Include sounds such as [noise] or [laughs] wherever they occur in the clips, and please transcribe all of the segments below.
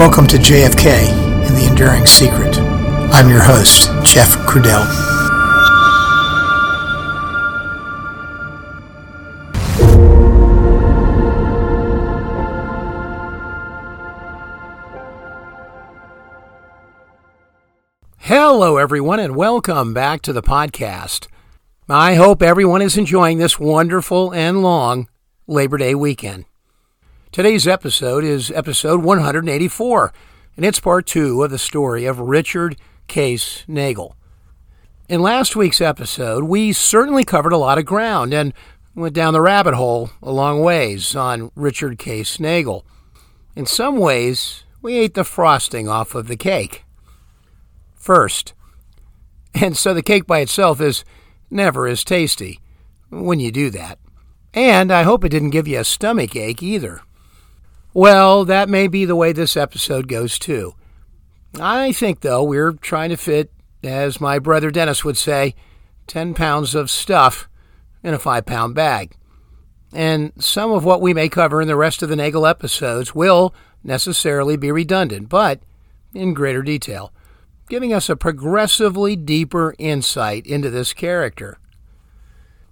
Welcome to JFK and the Enduring Secret. I'm your host, Jeff Crudele. Hello, everyone, and welcome back to the podcast. I hope everyone is enjoying this wonderful and long Labor Day weekend. Today's episode is episode 184, and it's part two of the story of Richard Case Nagell. In last week's episode, we certainly covered a lot of ground and went down the rabbit hole a long ways on Richard Case Nagell. In some ways, we ate the frosting off of the cake first. And so the cake by itself is never as tasty when you do that. And I hope it didn't give you a stomach ache either. Well, that may be the way this episode goes too. I think, though, we're trying to fit, as my brother Dennis would say, 10 pounds of stuff in a 5 pound bag. And some of what we may cover in the rest of the Nagell episodes will necessarily be redundant, but in greater detail giving us a progressively deeper insight into this character.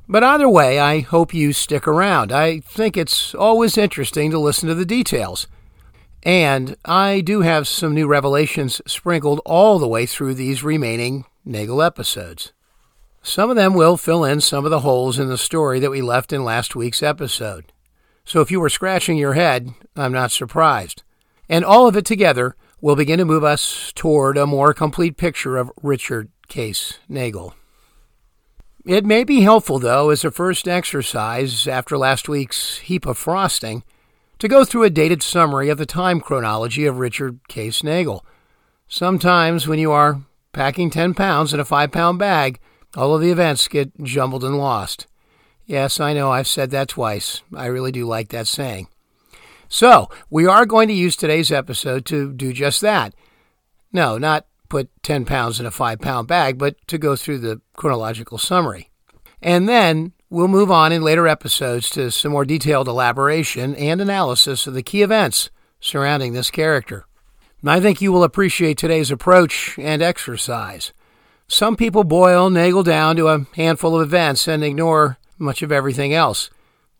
But either way, I hope you stick around. I think it's always interesting to listen to the details. And I do have some new revelations sprinkled all the way through these remaining Nagell episodes. Some of them will fill in some of the holes in the story that we left in last week's episode. So if you were scratching your head, I'm not surprised. And all of it together will begin to move us toward a more complete picture of Richard Case Nagell. It may be helpful, though, as a first exercise after last week's heap of frosting, to go through a dated summary of the time chronology of Richard Case Nagell. Sometimes, when you are packing 10 pounds in a 5 pound bag, all of the events get jumbled and lost. Yes, I know I've said that twice. I really do like that saying. So, we are going to use today's episode to do just that. No, not put 10 pounds in a 5 pound bag, but to go through the chronological summary. And then we'll move on in later episodes to some more detailed elaboration and analysis of the key events surrounding this character. I think you will appreciate today's approach and exercise. Some people boil Nagell down to a handful of events and ignore much of everything else.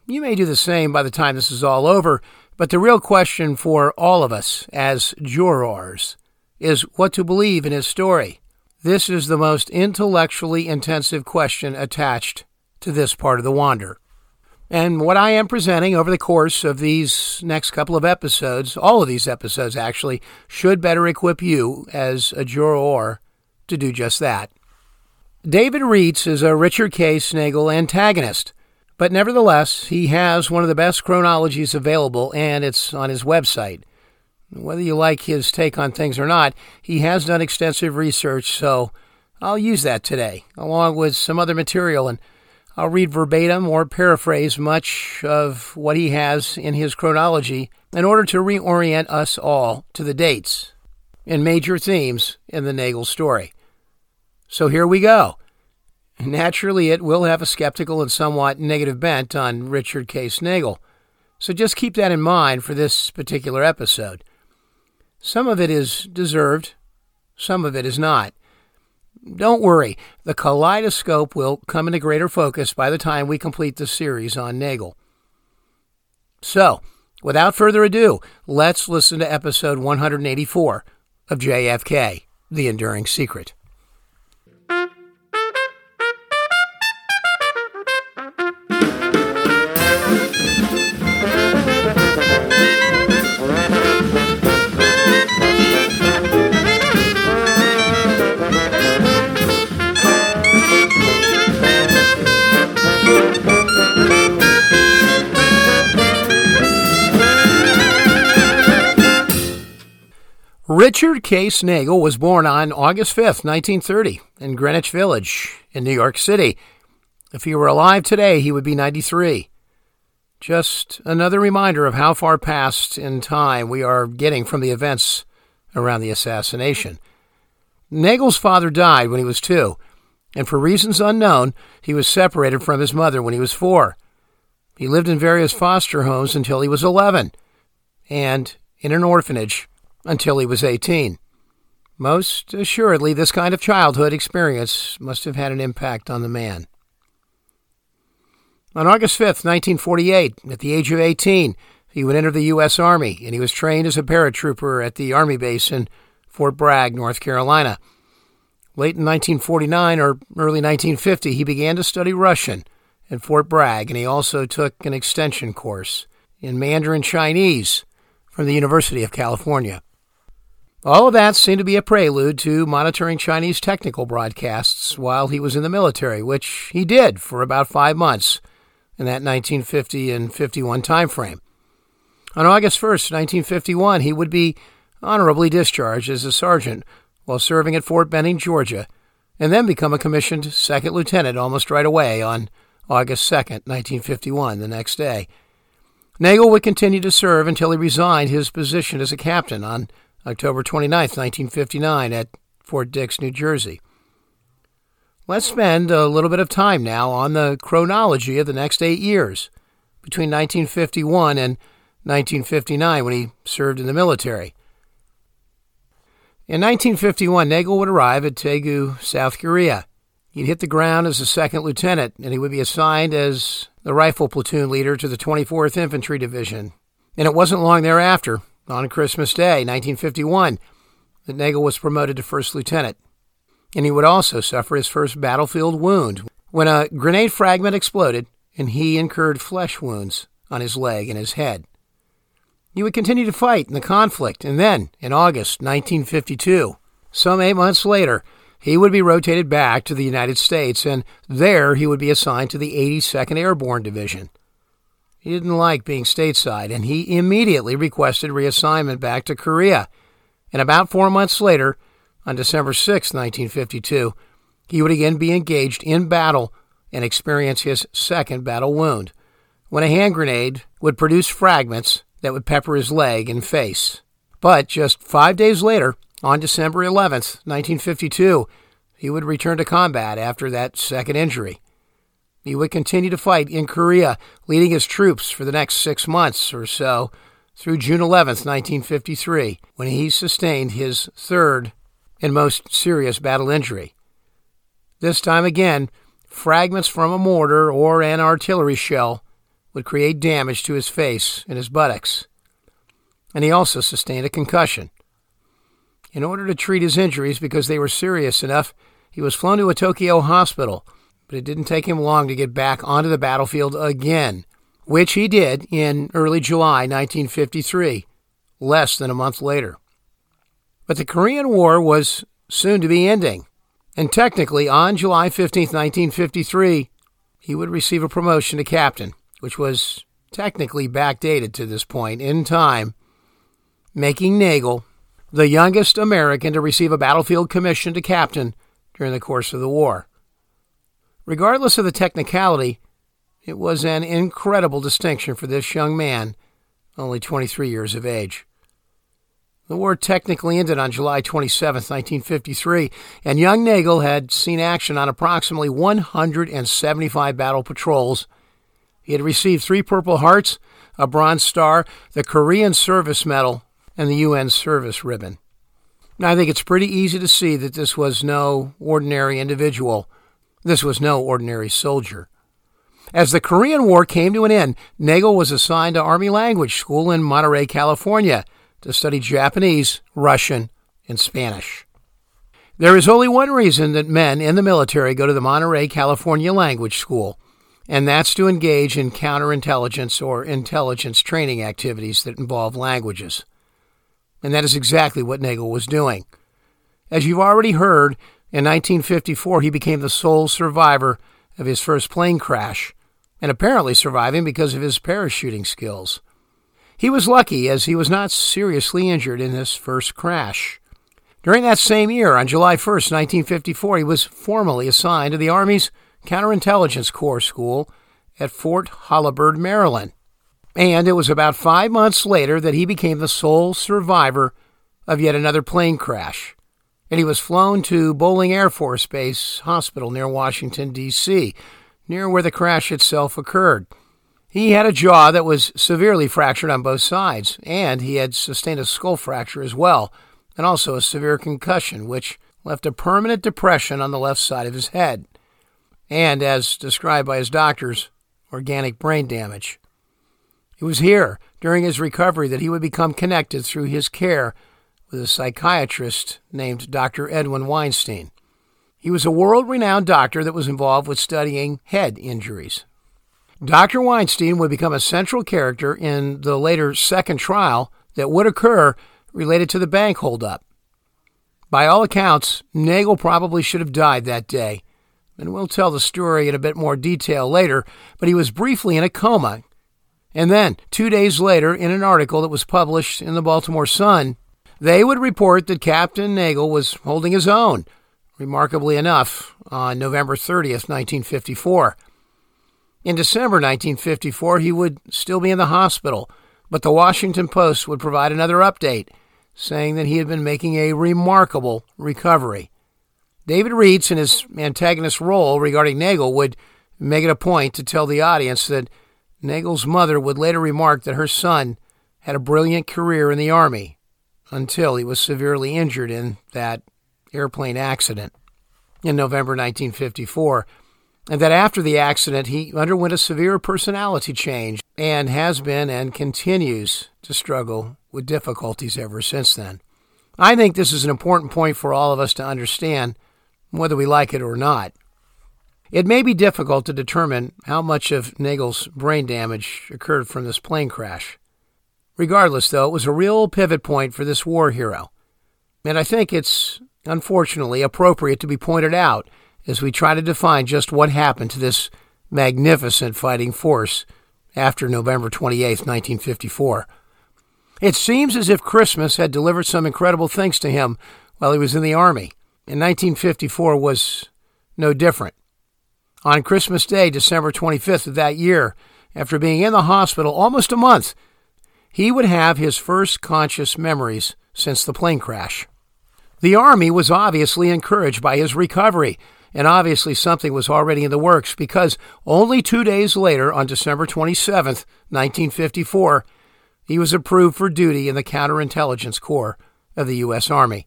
You may do the same by the time this is all over, but the real question for all of us as jurors is what to believe in his story. This is the most intellectually intensive question attached to this part of the Wander. And what I am presenting over the course of these next couple of episodes, all of these episodes actually, should better equip you as a juror to do just that. David Reitz is a Richard K. Nagell antagonist. But nevertheless, he has one of the best chronologies available, and it's on his website. Whether you like his take on things or not, he has done extensive research, so I'll use that today, along with some other material, and I'll read verbatim or paraphrase much of what he has in his chronology in order to reorient us all to the dates and major themes in the Nagell story. So here we go. Naturally, it will have a skeptical and somewhat negative bent on Richard Case Nagell, so just keep that in mind for this particular episode. Some of it is deserved, some of it is not. Don't worry, the kaleidoscope will come into greater focus by the time we complete the series on Nagell. So, without further ado, let's listen to episode 184 of JFK The Enduring Secret. Richard K. Nagell was born on August 5th, 1930, in Greenwich Village, in New York City. If he were alive today, he would be 93. Just another reminder of how far past in time we are getting from the events around the assassination. Nagell's father died when he was two, and for reasons unknown, he was separated from his mother when he was four. He lived in various foster homes until he was 11, and in an orphanage until he was 18. Most assuredly, this kind of childhood experience must have had an impact on the man. On August 5th, 1948, at the age of 18, he would enter the U.S. Army, and he was trained as a paratrooper at the Army base in Fort Bragg, North Carolina. Late in 1949 or early 1950, he began to study Russian at Fort Bragg, and he also took an extension course in Mandarin Chinese from the University of California. All of that seemed to be a prelude to monitoring Chinese technical broadcasts while he was in the military, which he did for about five months in that 1950 and 51 time frame. On August 1st, 1951, he would be honorably discharged as a sergeant while serving at Fort Benning, Georgia, and then become a commissioned second lieutenant almost right away on August 2nd, 1951, the next day. Nagell would continue to serve until he resigned his position as a captain on October 29, 1959, at Fort Dix, New Jersey. Let's spend a little bit of time now on the chronology of the next eight years, between 1951 and 1959, when he served in the military. In 1951, Nagell would arrive at Daegu, South Korea. He'd hit the ground as a second lieutenant, and he would be assigned as the rifle platoon leader to the 24th Infantry Division. And it wasn't long thereafter on Christmas Day, 1951, that Nagell was promoted to first lieutenant. And he would also suffer his first battlefield wound when a grenade fragment exploded and he incurred flesh wounds on his leg and his head. He would continue to fight in the conflict, and then, in August 1952, some eight months later, he would be rotated back to the United States, and there he would be assigned to the 82nd Airborne Division. He didn't like being stateside, and he immediately requested reassignment back to Korea. And about four months later, on December 6, 1952, he would again be engaged in battle and experience his second battle wound, when a hand grenade would produce fragments that would pepper his leg and face. But just five days later, on December 11, 1952, he would return to combat after that second injury. He would continue to fight in Korea, leading his troops for the next six months or so through June 11, 1953, when he sustained his third and most serious battle injury. This time again, fragments from a mortar or an artillery shell would create damage to his face and his buttocks. And he also sustained a concussion. In order to treat his injuries, because they were serious enough, he was flown to a Tokyo hospital but it didn't take him long to get back onto the battlefield again, which he did in early July 1953, less than a month later. But the Korean War was soon to be ending, and technically on July 15, 1953, he would receive a promotion to captain, which was technically backdated to this point in time, making Nagell the youngest American to receive a battlefield commission to captain during the course of the war. Regardless of the technicality, it was an incredible distinction for this young man, only 23 years of age. The war technically ended on July 27, 1953, and young Nagell had seen action on approximately 175 battle patrols. He had received three Purple Hearts, a Bronze Star, the Korean Service Medal, and the UN Service Ribbon. Now, I think it's pretty easy to see that this was no ordinary individual this was no ordinary soldier. As the Korean War came to an end, Nagell was assigned to Army Language School in Monterey, California, to study Japanese, Russian, and Spanish. There is only one reason that men in the military go to the Monterey, California Language School, and that's to engage in counterintelligence or intelligence training activities that involve languages. And that is exactly what Nagell was doing. As you've already heard, in 1954, he became the sole survivor of his first plane crash, and apparently surviving because of his parachuting skills. He was lucky as he was not seriously injured in this first crash. During that same year, on July 1, 1954, he was formally assigned to the Army's Counterintelligence Corps School at Fort Holabird, Maryland. And it was about five months later that he became the sole survivor of yet another plane crash and he was flown to Bolling Air Force Base Hospital near Washington, D.C., near where the crash itself occurred. He had a jaw that was severely fractured on both sides, and he had sustained a skull fracture as well, and also a severe concussion, which left a permanent depression on the left side of his head, and, as described by his doctors, organic brain damage. It was here, during his recovery, that he would become connected through his care with a psychiatrist named Dr. Edwin Weinstein. He was a world renowned doctor that was involved with studying head injuries. Dr. Weinstein would become a central character in the later second trial that would occur related to the bank holdup. By all accounts, Nagell probably should have died that day, and we'll tell the story in a bit more detail later, but he was briefly in a coma. And then, two days later, in an article that was published in the Baltimore Sun, they would report that Captain Nagell was holding his own, remarkably enough, on November 30th, 1954. In December 1954, he would still be in the hospital, but the Washington Post would provide another update saying that he had been making a remarkable recovery. David Reitz, in his antagonist role regarding Nagell, would make it a point to tell the audience that Nagell's mother would later remark that her son had a brilliant career in the Army until he was severely injured in that airplane accident in November 1954, and that after the accident he underwent a severe personality change and has been and continues to struggle with difficulties ever since then. I think this is an important point for all of us to understand, whether we like it or not. It may be difficult to determine how much of Nagell's brain damage occurred from this plane crash. Regardless, though, it was a real pivot point for this war hero. And I think it's, unfortunately, appropriate to be pointed out as we try to define just what happened to this magnificent fighting force after November 28, 1954. It seems as if Christmas had delivered some incredible things to him while he was in the Army, and 1954 was no different. On Christmas Day, December 25th of that year, after being in the hospital almost a month, he would have his first conscious memories since the plane crash. The Army was obviously encouraged by his recovery, and obviously something was already in the works because only two days later, on December 27, 1954, he was approved for duty in the Counterintelligence Corps of the U.S. Army.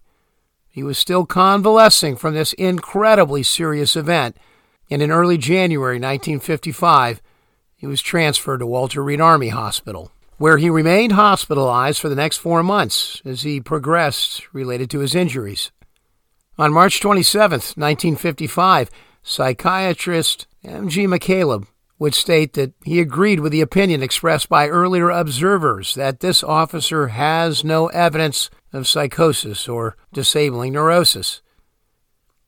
He was still convalescing from this incredibly serious event, and in early January 1955, he was transferred to Walter Reed Army Hospital where he remained hospitalized for the next four months as he progressed related to his injuries. On March 27, 1955, psychiatrist M.G. McCaleb would state that he agreed with the opinion expressed by earlier observers that this officer has no evidence of psychosis or disabling neurosis.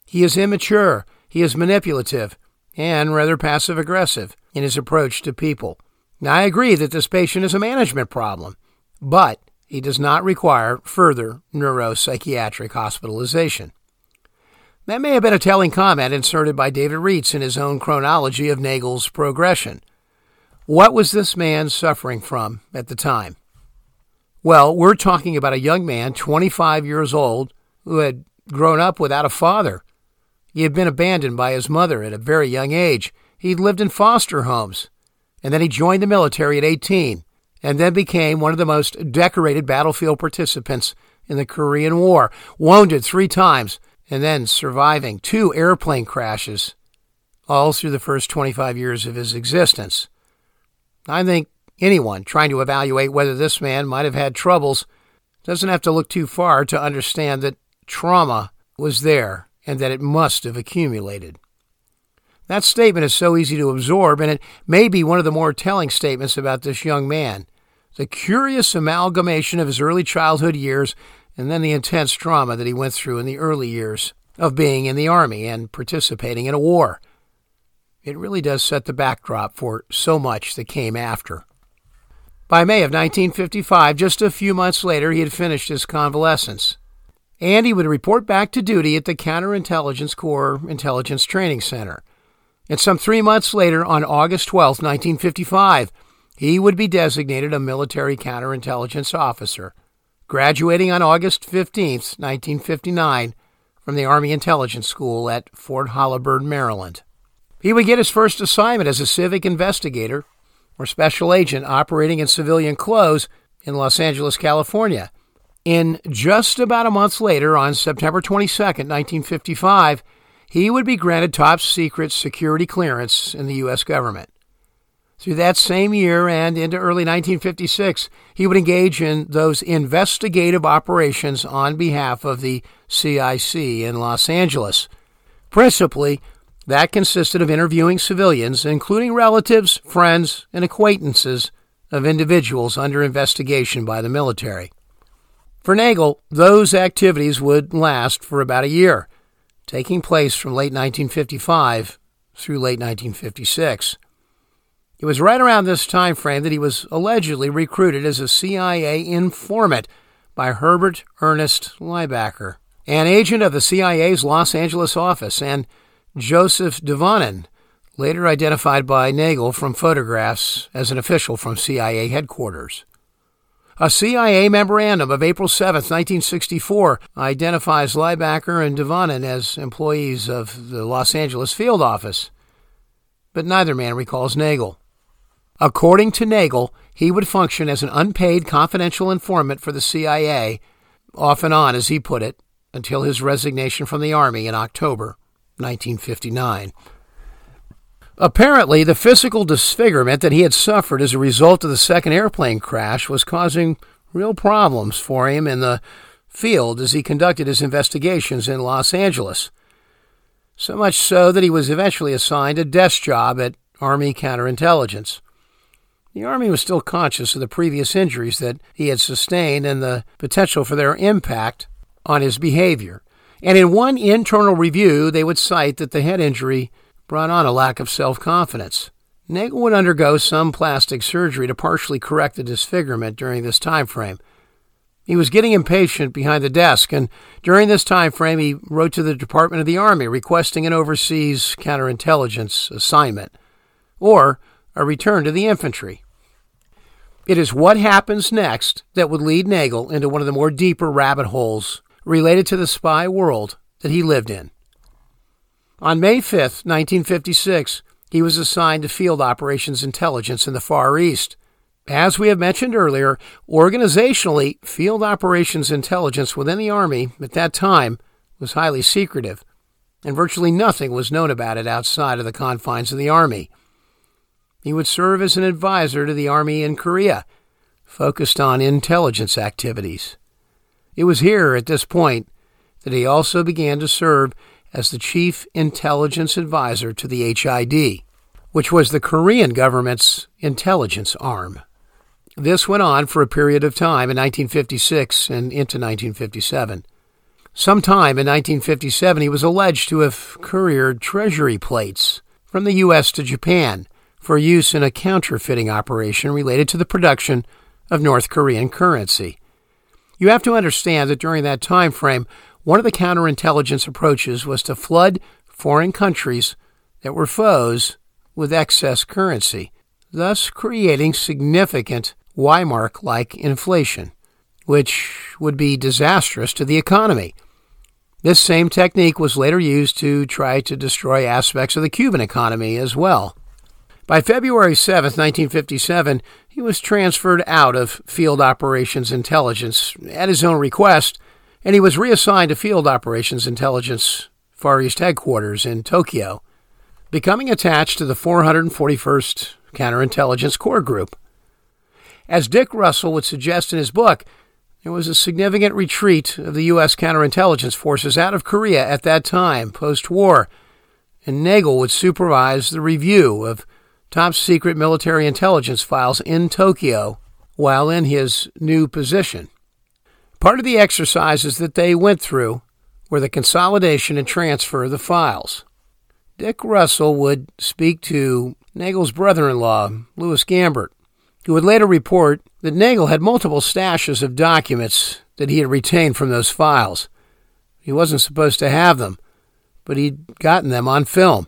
He is immature, he is manipulative, and rather passive aggressive in his approach to people. Now, I agree that this patient is a management problem, but he does not require further neuropsychiatric hospitalization. That may have been a telling comment inserted by David Reitz in his own chronology of Nagell's progression. What was this man suffering from at the time? Well, we're talking about a young man, 25 years old, who had grown up without a father. He had been abandoned by his mother at a very young age. He'd lived in foster homes and then he joined the military at 18, and then became one of the most decorated battlefield participants in the Korean War, wounded three times, and then surviving two airplane crashes, all through the first 25 years of his existence. I think anyone trying to evaluate whether this man might have had troubles doesn't have to look too far to understand that trauma was there and that it must have accumulated. That statement is so easy to absorb, and it may be one of the more telling statements about this young man. The curious amalgamation of his early childhood years and then the intense trauma that he went through in the early years of being in the Army and participating in a war. It really does set the backdrop for so much that came after. By May of 1955, just a few months later, he had finished his convalescence. And he would report back to duty at the Counterintelligence Corps Intelligence Training Center. And some three months later, on August 12, 1955, he would be designated a military counterintelligence officer, graduating on August 15, 1959, from the Army Intelligence School at Fort Holabird, Maryland. He would get his first assignment as a civic investigator or special agent operating in civilian clothes in Los Angeles, California. In just about a month later, on September 22, 1955, he would be granted top secret security clearance in the U.S. government. Through that same year and into early 1956, he would engage in those investigative operations on behalf of the CIC in Los Angeles. Principally, that consisted of interviewing civilians, including relatives, friends, and acquaintances of individuals under investigation by the military. For Nagell, those activities would last for about a year, taking place from late 1955 through late 1956. It was right around this time frame that he was allegedly recruited as a CIA informant by Herbert Ernest Liebacker, an agent of the CIA's Los Angeles office, and Joseph Devonen, later identified by Nagell from photographs as an official from CIA headquarters. A CIA memorandum of April 7, 1964, identifies Liebacker and Devonen as employees of the Los Angeles field office, but neither man recalls Nagell. According to Nagell, he would function as an unpaid confidential informant for the CIA, off and on, as he put it, until his resignation from the Army in October 1959. Apparently, the physical disfigurement that he had suffered as a result of the second airplane crash was causing real problems for him in the field as he conducted his investigations in Los Angeles. So much so that he was eventually assigned a desk job at Army Counterintelligence. The Army was still conscious of the previous injuries that he had sustained and the potential for their impact on his behavior. And in one internal review, they would cite that the head injury brought on a lack of self confidence. Nagell would undergo some plastic surgery to partially correct the disfigurement during this time frame. He was getting impatient behind the desk, and during this time frame, he wrote to the Department of the Army requesting an overseas counterintelligence assignment or a return to the infantry. It is what happens next that would lead Nagell into one of the more deeper rabbit holes related to the spy world that he lived in. On May 5, 1956, he was assigned to Field Operations Intelligence in the Far East. As we have mentioned earlier, organizationally, Field Operations Intelligence within the Army at that time was highly secretive, and virtually nothing was known about it outside of the confines of the Army. He would serve as an advisor to the Army in Korea, focused on intelligence activities. It was here, at this point, that he also began to serve as the chief intelligence advisor to the HID, which was the Korean government's intelligence arm. This went on for a period of time in 1956 and into 1957. Sometime in 1957, he was alleged to have couriered treasury plates from the U.S. to Japan for use in a counterfeiting operation related to the production of North Korean currency. You have to understand that during that time frame, one of the counterintelligence approaches was to flood foreign countries that were foes with excess currency, thus creating significant Weimar like inflation, which would be disastrous to the economy. This same technique was later used to try to destroy aspects of the Cuban economy as well. By February 7, 1957, he was transferred out of Field Operations Intelligence at his own request, and he was reassigned to Field Operations Intelligence Far East Headquarters in Tokyo, becoming attached to the 441st Counterintelligence Corps Group. As Dick Russell would suggest in his book, there was a significant retreat of the U.S. counterintelligence forces out of Korea at that time, post war, and Nagell would supervise the review of top secret military intelligence files in Tokyo while in his new position. Part of the exercises that they went through were the consolidation and transfer of the files. Dick Russell would speak to Nagell's brother in law, Louis Gambert, who would later report that Nagell had multiple stashes of documents that he had retained from those files. He wasn't supposed to have them, but he'd gotten them on film.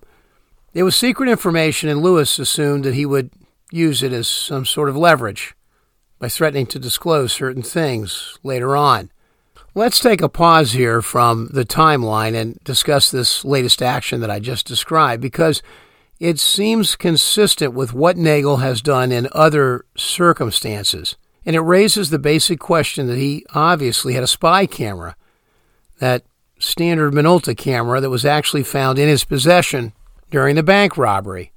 It was secret information, and Louis assumed that he would use it as some sort of leverage by threatening to disclose certain things later on. Let's take a pause here from the timeline and discuss this latest action that I just described because it seems consistent with what Nagell has done in other circumstances. And it raises the basic question that he obviously had a spy camera, that standard Minolta camera that was actually found in his possession during the bank robbery,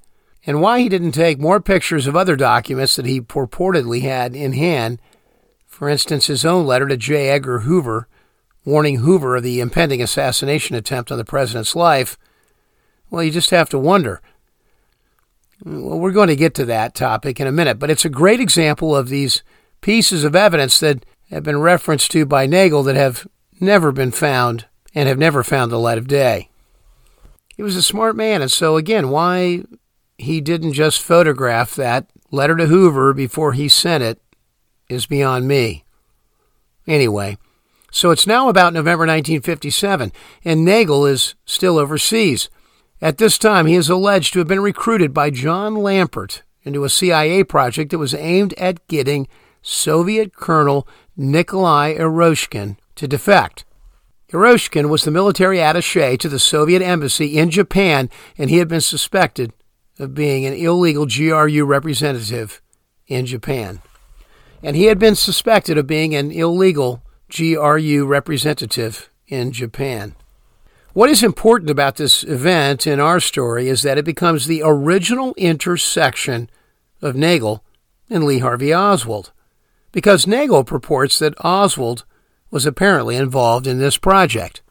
and why he didn't take more pictures of other documents that he purportedly had in hand, for instance, his own letter to J. Edgar Hoover warning Hoover of the impending assassination attempt on the president's life. Well, you just have to wonder. Well, we're going to get to that topic in a minute, but it's a great example of these pieces of evidence that have been referenced to by Nagell that have never been found and have never found the light of day. He was a smart man, and so again, why he didn't just photograph that letter to Hoover before he sent it is beyond me. Anyway, so it's now about November 1957, and Nagell is still overseas. At this time, he is alleged to have been recruited by John Lampert into a CIA project that was aimed at getting Soviet Colonel Nikolai Eroshkin to defect. Eroshkin was the military attache to the Soviet embassy in Japan, and he had been suspected of being an illegal GRU representative in Japan. And he had been suspected of being an illegal GRU representative in Japan. What is important about this event in our story is that it becomes the original intersection of Nagell and Lee Harvey Oswald, because Nagell purports that Oswald was apparently involved in this project.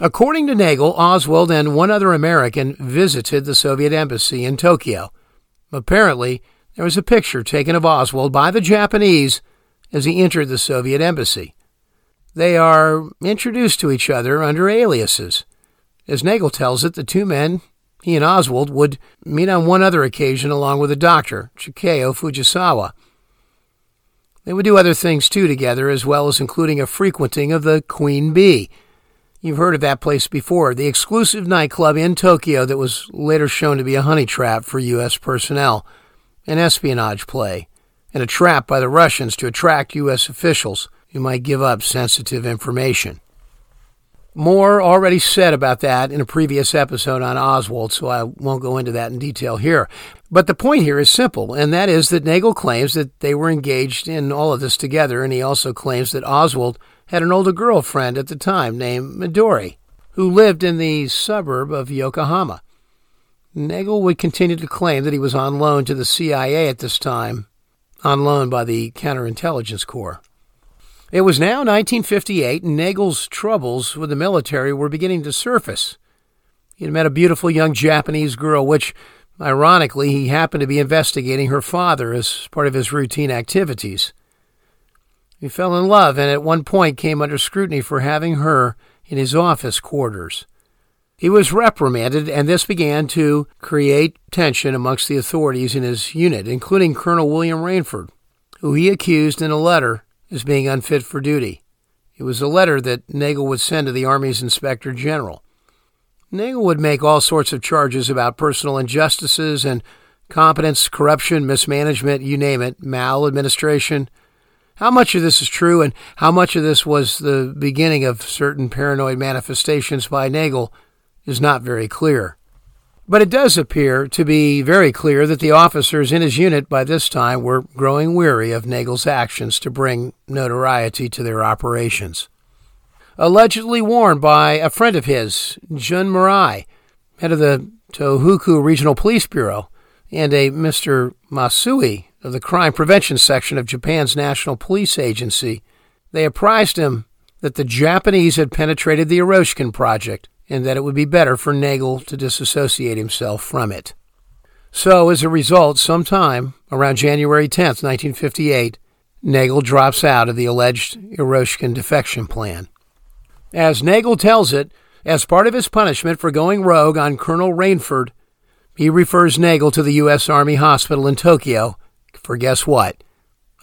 According to Nagell, Oswald and one other American visited the Soviet embassy in Tokyo. Apparently, there was a picture taken of Oswald by the Japanese as he entered the Soviet embassy. They are introduced to each other under aliases. As Nagell tells it, the two men, he and Oswald, would meet on one other occasion along with a doctor, Chikao Fujisawa. They would do other things too together, as well as including a frequenting of the Queen Bee. You've heard of that place before, the exclusive nightclub in Tokyo that was later shown to be a honey trap for U.S. personnel, an espionage play, and a trap by the Russians to attract U.S. officials who might give up sensitive information. More already said about that in a previous episode on Oswald, so I won't go into that in detail here. But the point here is simple, and that is that Nagell claims that they were engaged in all of this together, and he also claims that Oswald had an older girlfriend at the time named Midori, who lived in the suburb of Yokohama. Nagell would continue to claim that he was on loan to the CIA at this time, on loan by the Counterintelligence Corps. It was now 1958, and Nagell's troubles with the military were beginning to surface. He had met a beautiful young Japanese girl, which, ironically, he happened to be investigating her father as part of his routine activities. He fell in love and at one point came under scrutiny for having her in his office quarters. He was reprimanded, and this began to create tension amongst the authorities in his unit, including Colonel William Rainford, who he accused in a letter as being unfit for duty. It was a letter that Nagell would send to the Army's Inspector General. Nagell would make all sorts of charges about personal injustices and competence, corruption, mismanagement, you name it, maladministration. How much of this is true and how much of this was the beginning of certain paranoid manifestations by Nagell is not very clear. But it does appear to be very clear that the officers in his unit by this time were growing weary of Nagell's actions to bring notoriety to their operations. Allegedly warned by a friend of his, Jun Murai, head of the Tohoku Regional Police Bureau, and a Mr. Masui of the Crime Prevention Section of Japan's National Police Agency, they apprised him that the Japanese had penetrated the Eroshkin project and that it would be better for Nagell to disassociate himself from it. So, as a result, sometime around January 10, 1958, Nagell drops out of the alleged Eroshkin defection plan. As Nagell tells it, as part of his punishment for going rogue on Colonel Rainford, he refers Nagell to the U.S. Army Hospital in Tokyo for guess what?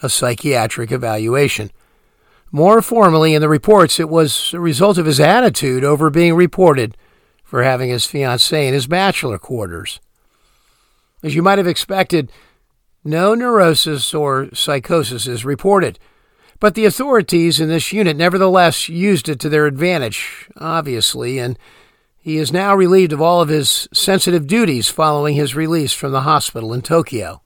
A psychiatric evaluation. More formally, in the reports, it was a result of his attitude over being reported for having his fiancée in his bachelor quarters. As you might have expected, no neurosis or psychosis is reported, but the authorities in this unit nevertheless used it to their advantage, obviously, and He is now relieved of all of his sensitive duties following his release from the hospital in Tokyo.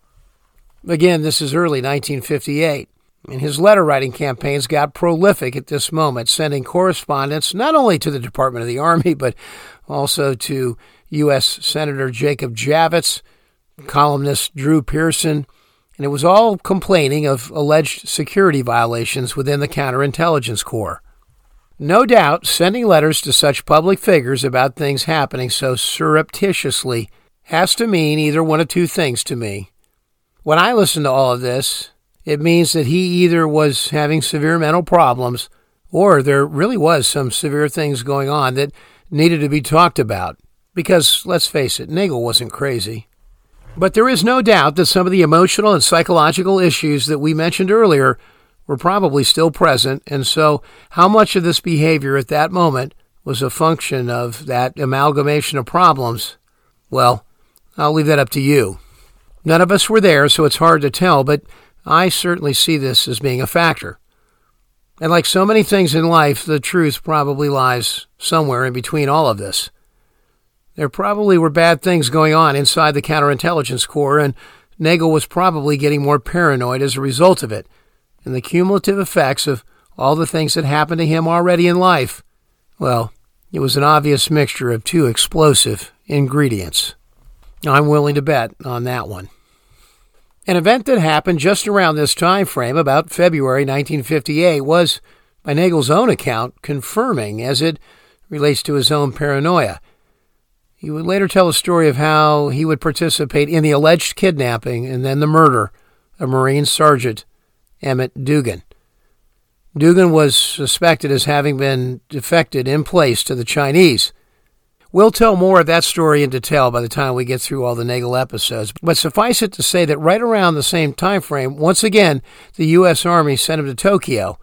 Again, this is early 1958, and his letter writing campaigns got prolific at this moment, sending correspondence not only to the Department of the Army, [laughs] but also to U.S. Senator Jacob Javits, columnist Drew Pearson, and it was all complaining of alleged security violations within the counterintelligence corps. No doubt, sending letters to such public figures about things happening so surreptitiously has to mean either one of two things to me. When I listen to all of this, it means that he either was having severe mental problems or there really was some severe things going on that needed to be talked about. Because, let's face it, Nagell wasn't crazy. But there is no doubt that some of the emotional and psychological issues that we mentioned earlier were probably still present, and so how much of this behavior at that moment was a function of that amalgamation of problems, well, I'll leave that up to you. None of us were there, so it's hard to tell, but I certainly see this as being a factor. And like so many things in life, the truth probably lies somewhere in between all of this. There probably were bad things going on inside the counterintelligence corps, and Nagell was probably getting more paranoid as a result of it and the cumulative effects of all the things that happened to him already in life, well, it was an obvious mixture of two explosive ingredients. I'm willing to bet on that one. An event that happened just around this time frame, about February 1958, was, by Nagell's own account, confirming as it relates to his own paranoia. He would later tell a story of how he would participate in the alleged kidnapping and then the murder of Marine Sergeant Emmett Dugan. Dugan was suspected as having been defected in place to the Chinese. We'll tell more of that story in detail by the time we get through all the Nagell episodes, but suffice it to say that right around the same time frame, once again, the U.S. Army sent him to Tokyo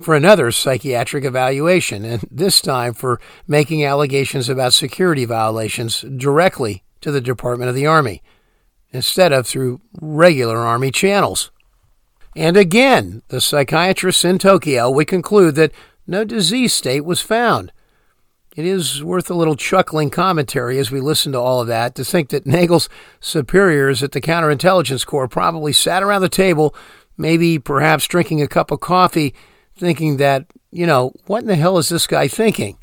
for another psychiatric evaluation, and this time for making allegations about security violations directly to the Department of the Army, instead of through regular Army channels. And again, the psychiatrists in Tokyo would conclude that no disease state was found. It is worth a little chuckling commentary as we listen to all of that to think that Nagell's superiors at the Counterintelligence Corps probably sat around the table, maybe perhaps drinking a cup of coffee, thinking that, you know, what in the hell is this guy thinking?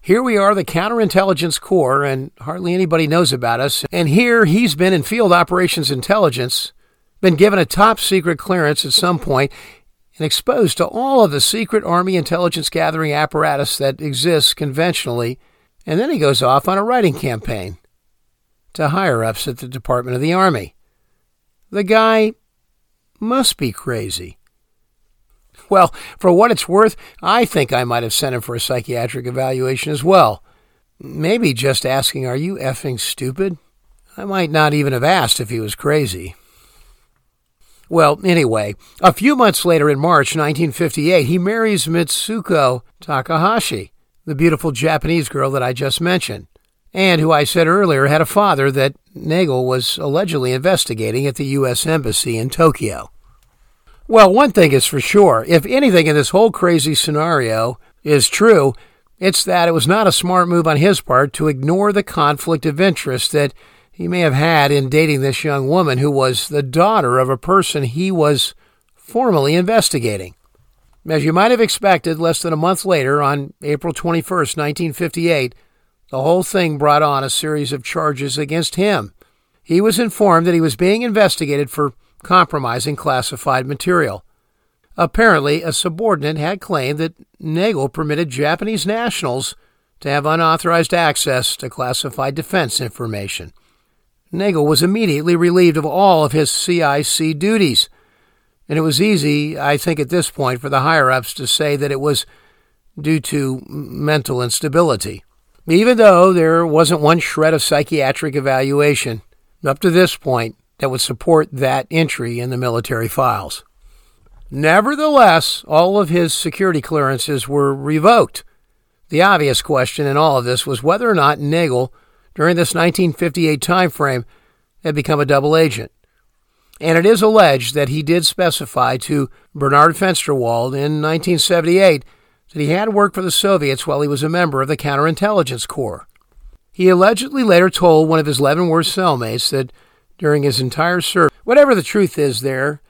Here we are, the Counterintelligence Corps, and hardly anybody knows about us. And here he's been in field operations intelligence been given a top secret clearance at some point and exposed to all of the secret Army intelligence gathering apparatus that exists conventionally, and then he goes off on a writing campaign to higher ups at the Department of the Army. The guy must be crazy. Well, for what it's worth, I think I might have sent him for a psychiatric evaluation as well. Maybe just asking, Are you effing stupid? I might not even have asked if he was crazy. Well, anyway, a few months later in March 1958, he marries Mitsuko Takahashi, the beautiful Japanese girl that I just mentioned, and who I said earlier had a father that Nagell was allegedly investigating at the U.S. Embassy in Tokyo. Well, one thing is for sure if anything in this whole crazy scenario is true, it's that it was not a smart move on his part to ignore the conflict of interest that he may have had in dating this young woman who was the daughter of a person he was formally investigating. As you might have expected, less than a month later, on April 21, 1958, the whole thing brought on a series of charges against him. He was informed that he was being investigated for compromising classified material. Apparently, a subordinate had claimed that Nagell permitted Japanese nationals to have unauthorized access to classified defense information. Nagell was immediately relieved of all of his CIC duties. And it was easy, I think, at this point for the higher ups to say that it was due to mental instability. Even though there wasn't one shred of psychiatric evaluation up to this point that would support that entry in the military files. Nevertheless, all of his security clearances were revoked. The obvious question in all of this was whether or not Nagell during this 1958 time frame had become a double agent. And it is alleged that he did specify to Bernard Fensterwald in 1978 that he had worked for the Soviets while he was a member of the Counterintelligence Corps. He allegedly later told one of his Leavenworth cellmates that during his entire service, whatever the truth is there,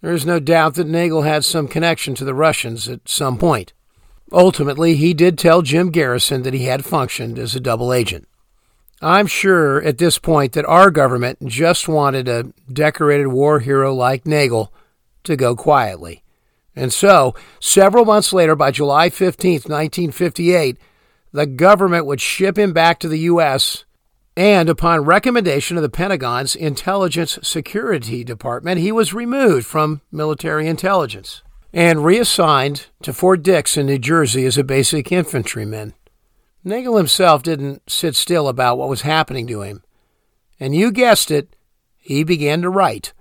there is no doubt that Nagell had some connection to the Russians at some point. Ultimately, he did tell Jim Garrison that he had functioned as a double agent. I'm sure at this point that our government just wanted a decorated war hero like Nagell to go quietly. And so, several months later, by July 15, 1958, the government would ship him back to the U.S. And upon recommendation of the Pentagon's Intelligence Security Department, he was removed from military intelligence and reassigned to Fort Dix in New Jersey as a basic infantryman. Nagell himself didn't sit still about what was happening to him. And you guessed it, he began to write.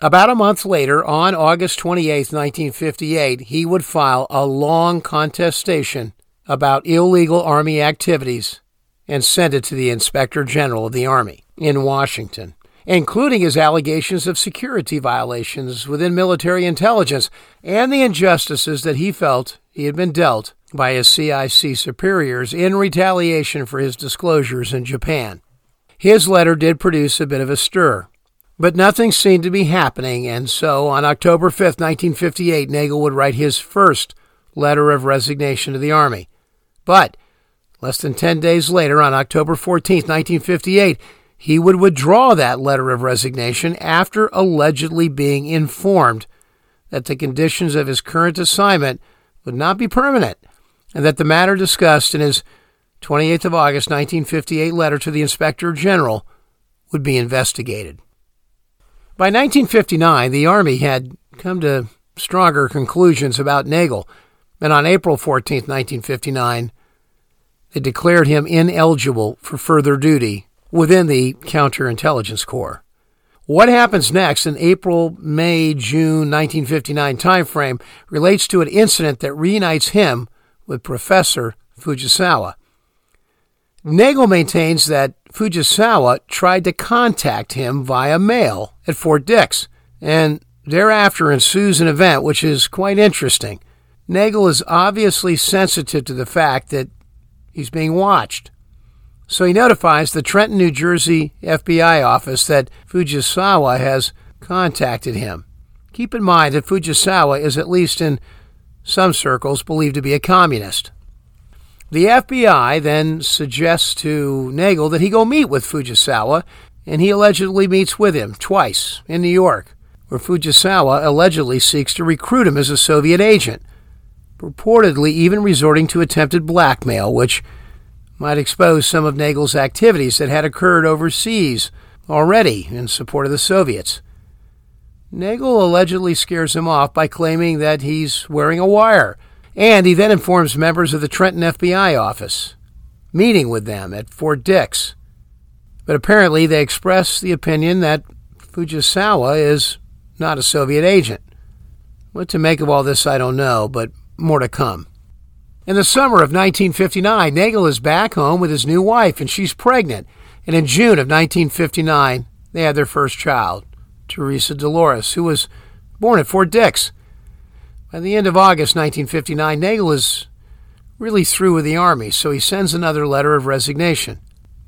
About a month later, on August 28, 1958, he would file a long contestation about illegal Army activities and send it to the Inspector General of the Army in Washington, including his allegations of security violations within military intelligence and the injustices that he felt he had been dealt by his CIC superiors in retaliation for his disclosures in Japan. His letter did produce a bit of a stir, but nothing seemed to be happening, and so on October 5, 1958, Nagell would write his first letter of resignation to the Army. But less than 10 days later, on October 14, 1958, he would withdraw that letter of resignation after allegedly being informed that the conditions of his current assignment would not be permanent and that the matter discussed in his 28th of August 1958 letter to the Inspector General would be investigated. By 1959, the Army had come to stronger conclusions about Nagell, and on April 14, 1959, they declared him ineligible for further duty within the Counterintelligence Corps. What happens next in April, May, June 1959 timeframe relates to an incident that reunites him with Professor Fujisawa. Nagell maintains that Fujisawa tried to contact him via mail at Fort Dix, and thereafter ensues an event which is quite interesting. Nagell is obviously sensitive to the fact that he's being watched. So he notifies the Trenton, New Jersey FBI office that Fujisawa has contacted him. Keep in mind that Fujisawa is at least in some circles believe to be a communist. The FBI then suggests to Nagell that he go meet with Fujisawa, and he allegedly meets with him twice in New York, where Fujisawa allegedly seeks to recruit him as a Soviet agent, purportedly even resorting to attempted blackmail, which might expose some of Nagell's activities that had occurred overseas already in support of the Soviets. Nagell allegedly scares him off by claiming that he's wearing a wire, and he then informs members of the Trenton FBI office, meeting with them at Fort Dix. But apparently, they express the opinion that Fujisawa is not a Soviet agent. What to make of all this, I don't know, but more to come. In the summer of 1959, Nagell is back home with his new wife, and she's pregnant. And in June of 1959, they had their first child. Teresa Dolores, who was born at Fort Dix. By the end of August 1959, Nagell is really through with the Army, so he sends another letter of resignation.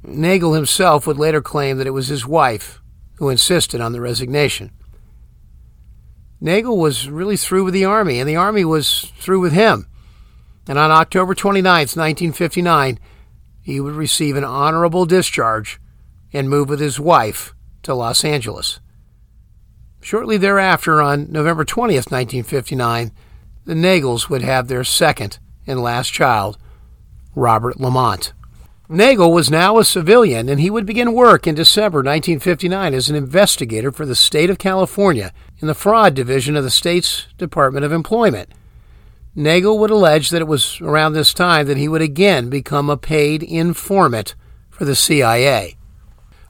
Nagell himself would later claim that it was his wife who insisted on the resignation. Nagell was really through with the Army, and the Army was through with him. And on October 29, 1959, he would receive an honorable discharge and move with his wife to Los Angeles. Shortly thereafter, on November 20th, 1959, the Nagells would have their second and last child, Robert Lamont. Nagell was now a civilian, and he would begin work in December 1959 as an investigator for the state of California in the fraud division of the state's Department of Employment. Nagell would allege that it was around this time that he would again become a paid informant for the CIA.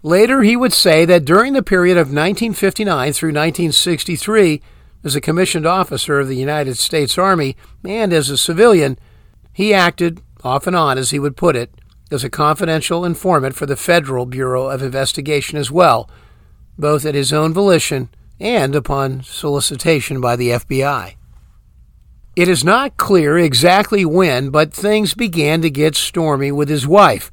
Later, he would say that during the period of 1959 through 1963, as a commissioned officer of the United States Army and as a civilian, he acted, off and on as he would put it, as a confidential informant for the Federal Bureau of Investigation as well, both at his own volition and upon solicitation by the FBI. It is not clear exactly when, but things began to get stormy with his wife.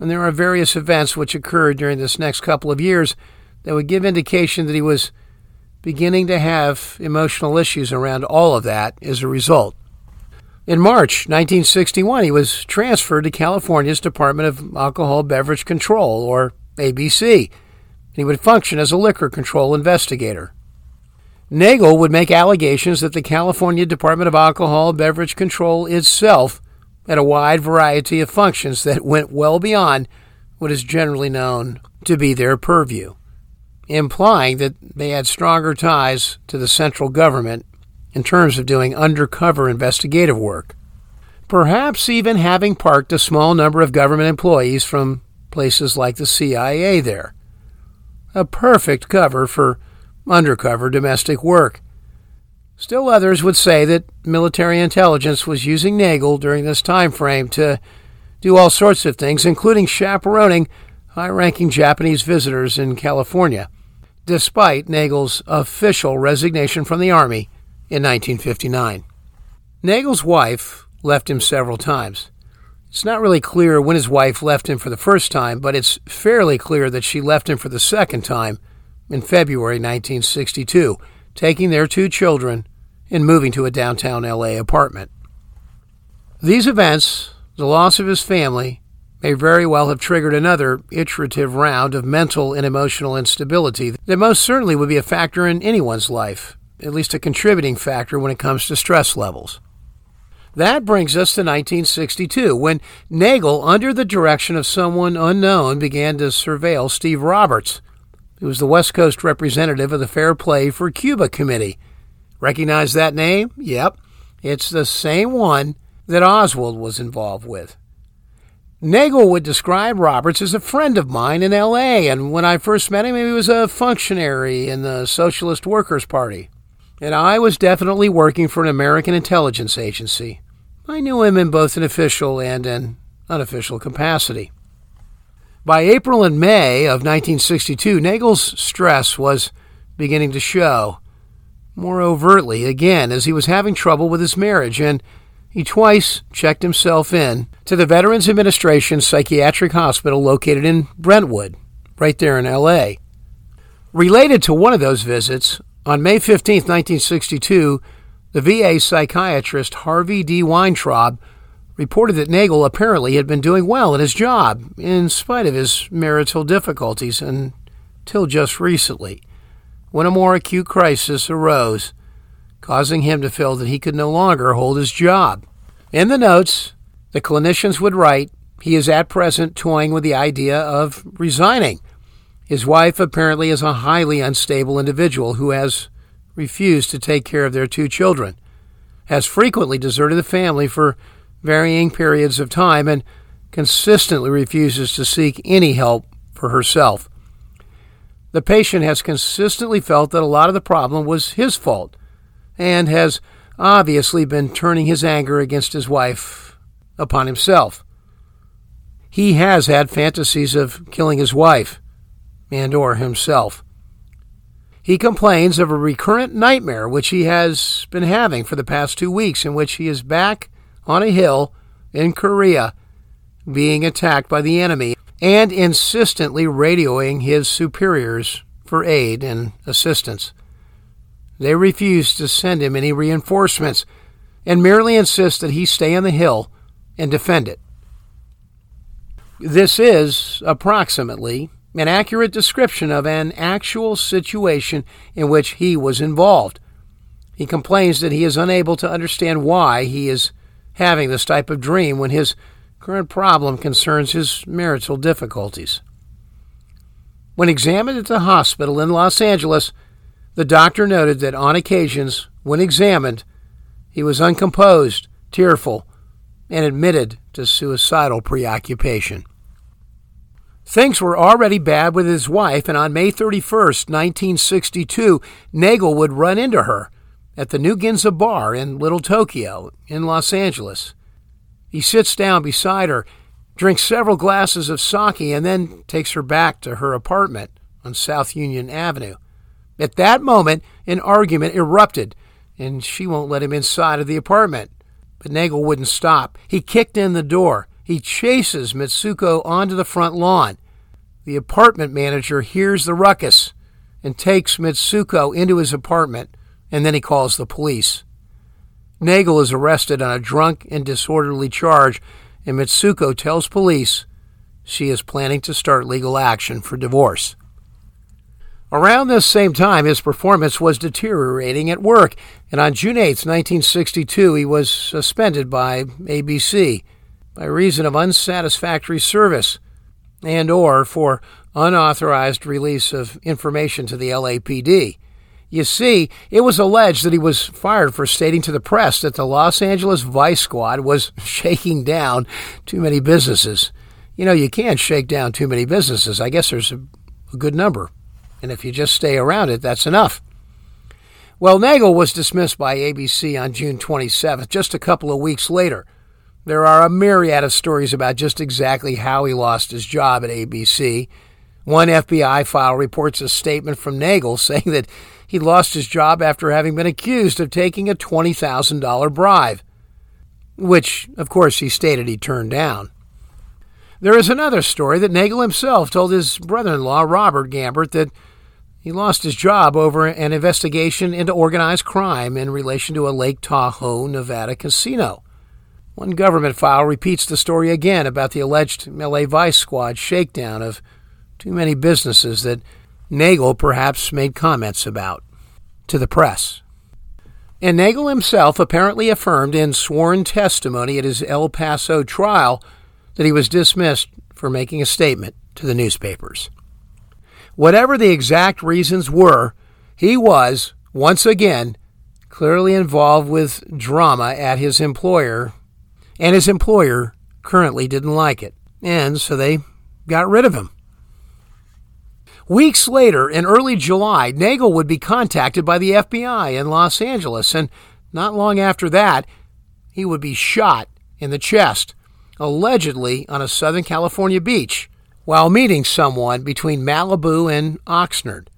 And there are various events which occurred during this next couple of years that would give indication that he was beginning to have emotional issues around all of that as a result. In March 1961, he was transferred to California's Department of Alcohol Beverage Control, or ABC. He would function as a liquor control investigator. Nagell would make allegations that the California Department of Alcohol Beverage Control itself had a wide variety of functions that went well beyond what is generally known to be their purview, implying that they had stronger ties to the central government in terms of doing undercover investigative work. Perhaps even having parked a small number of government employees from places like the CIA there. A perfect cover for undercover domestic work. Still others would say that military intelligence was using Nagell during this time frame to do all sorts of things, including chaperoning high ranking Japanese visitors in California, despite Nagell's official resignation from the Army in 1959. Nagell's wife left him several times. It's not really clear when his wife left him for the first time, but it's fairly clear that she left him for the second time in February 1962, taking their two children and moving to a downtown LA apartment. These events, the loss of his family, may very well have triggered another iterative round of mental and emotional instability that most certainly would be a factor in anyone's life, at least a contributing factor when it comes to stress levels. That brings us to 1962, when Nagell, under the direction of someone unknown, began to surveil Steve Roberts, who was the West Coast representative of the Fair Play for Cuba Committee. Recognize that name? Yep. It's the same one that Oswald was involved with. Nagell would describe Roberts as a friend of mine in L.A., and when I first met him, he was a functionary in the Socialist Workers' Party. And I was definitely working for an American intelligence agency. I knew him in both an official and an unofficial capacity. By April and May of 1962, Nagell's stress was beginning to show more overtly again as he was having trouble with his marriage and he twice checked himself in to the Veterans Administration Psychiatric Hospital located in Brentwood, right there in LA. Related to one of those visits, on May 15, 1962, the VA psychiatrist Harvey D. Weintraub reported that Nagell apparently had been doing well at his job, in spite of his marital difficulties, until just recently, when a more acute crisis arose, causing him to feel that he could no longer hold his job. In the notes, the clinicians would write he is at present toying with the idea of resigning. His wife apparently is a highly unstable individual who has refused to take care of their two children, has frequently deserted the family for varying periods of time and consistently refuses to seek any help for herself. The patient has consistently felt that a lot of the problem was his fault and has obviously been turning his anger against his wife upon himself. He has had fantasies of killing his wife and or himself. He complains of a recurrent nightmare which he has been having for the past 2 weeks in which he is back on a hill in Korea being attacked by the enemy and insistently radioing his superiors for aid and assistance. They refuse to send him any reinforcements and merely insist that he stay on the hill and defend it. This is approximately an accurate description of an actual situation in which he was involved. He complains that he is unable to understand why he is having this type of dream when his current problem concerns his marital difficulties. When examined at the hospital in Los Angeles, the doctor noted that on occasions, when examined, he was uncomposed, tearful, and admitted to suicidal preoccupation. Things were already bad with his wife, and on May 31, 1962, Nagell would run into her at the New Ginza Bar in Little Tokyo in Los Angeles. He sits down beside her, drinks several glasses of sake, and then takes her back to her apartment on South Union Avenue. At that moment, an argument erupted and she won't let him inside of the apartment. But Nagell wouldn't stop. He kicked in the door. He chases Mitsuko onto the front lawn. The apartment manager hears the ruckus and takes Mitsuko into his apartment, and then he calls the police. Nagell is arrested on a drunk and disorderly charge, and Mitsuko tells police she is planning to start legal action for divorce. Around this same time, his performance was deteriorating at work, and on June 8, 1962, he was suspended by ABC by reason of unsatisfactory service and or for unauthorized release of information to the LAPD. You see, it was alleged that he was fired for stating to the press that the Los Angeles Vice Squad was [laughs] shaking down too many businesses. You know, you can't shake down too many businesses. I guess there's a, good number. And if you just stay around it, that's enough. Well, Nagell was dismissed by ABC on June 27th, just a couple of weeks later. There are a myriad of stories about just exactly how he lost his job at ABC. One FBI file reports a statement from Nagell [laughs] saying that he lost his job after having been accused of taking a $20,000 bribe, which, of course, he stated he turned down. There is another story that Nagell himself told his brother in law, Robert Gambert, that he lost his job over an investigation into organized crime in relation to a Lake Tahoe, Nevada casino. One government file repeats the story again about the alleged LA Vice Squad shakedown of too many businesses that Nagell perhaps made comments about to the press. And Nagell himself apparently affirmed in sworn testimony at his El Paso trial that he was dismissed for making a statement to the newspapers. Whatever the exact reasons were, he was, once again, clearly involved with drama at his employer, and his employer currently didn't like it, and so they got rid of him. Weeks later, in early July, Nagell would be contacted by the FBI in Los Angeles, and not long after that, he would be shot in the chest allegedly on a Southern California beach while meeting someone between Malibu and Oxnard.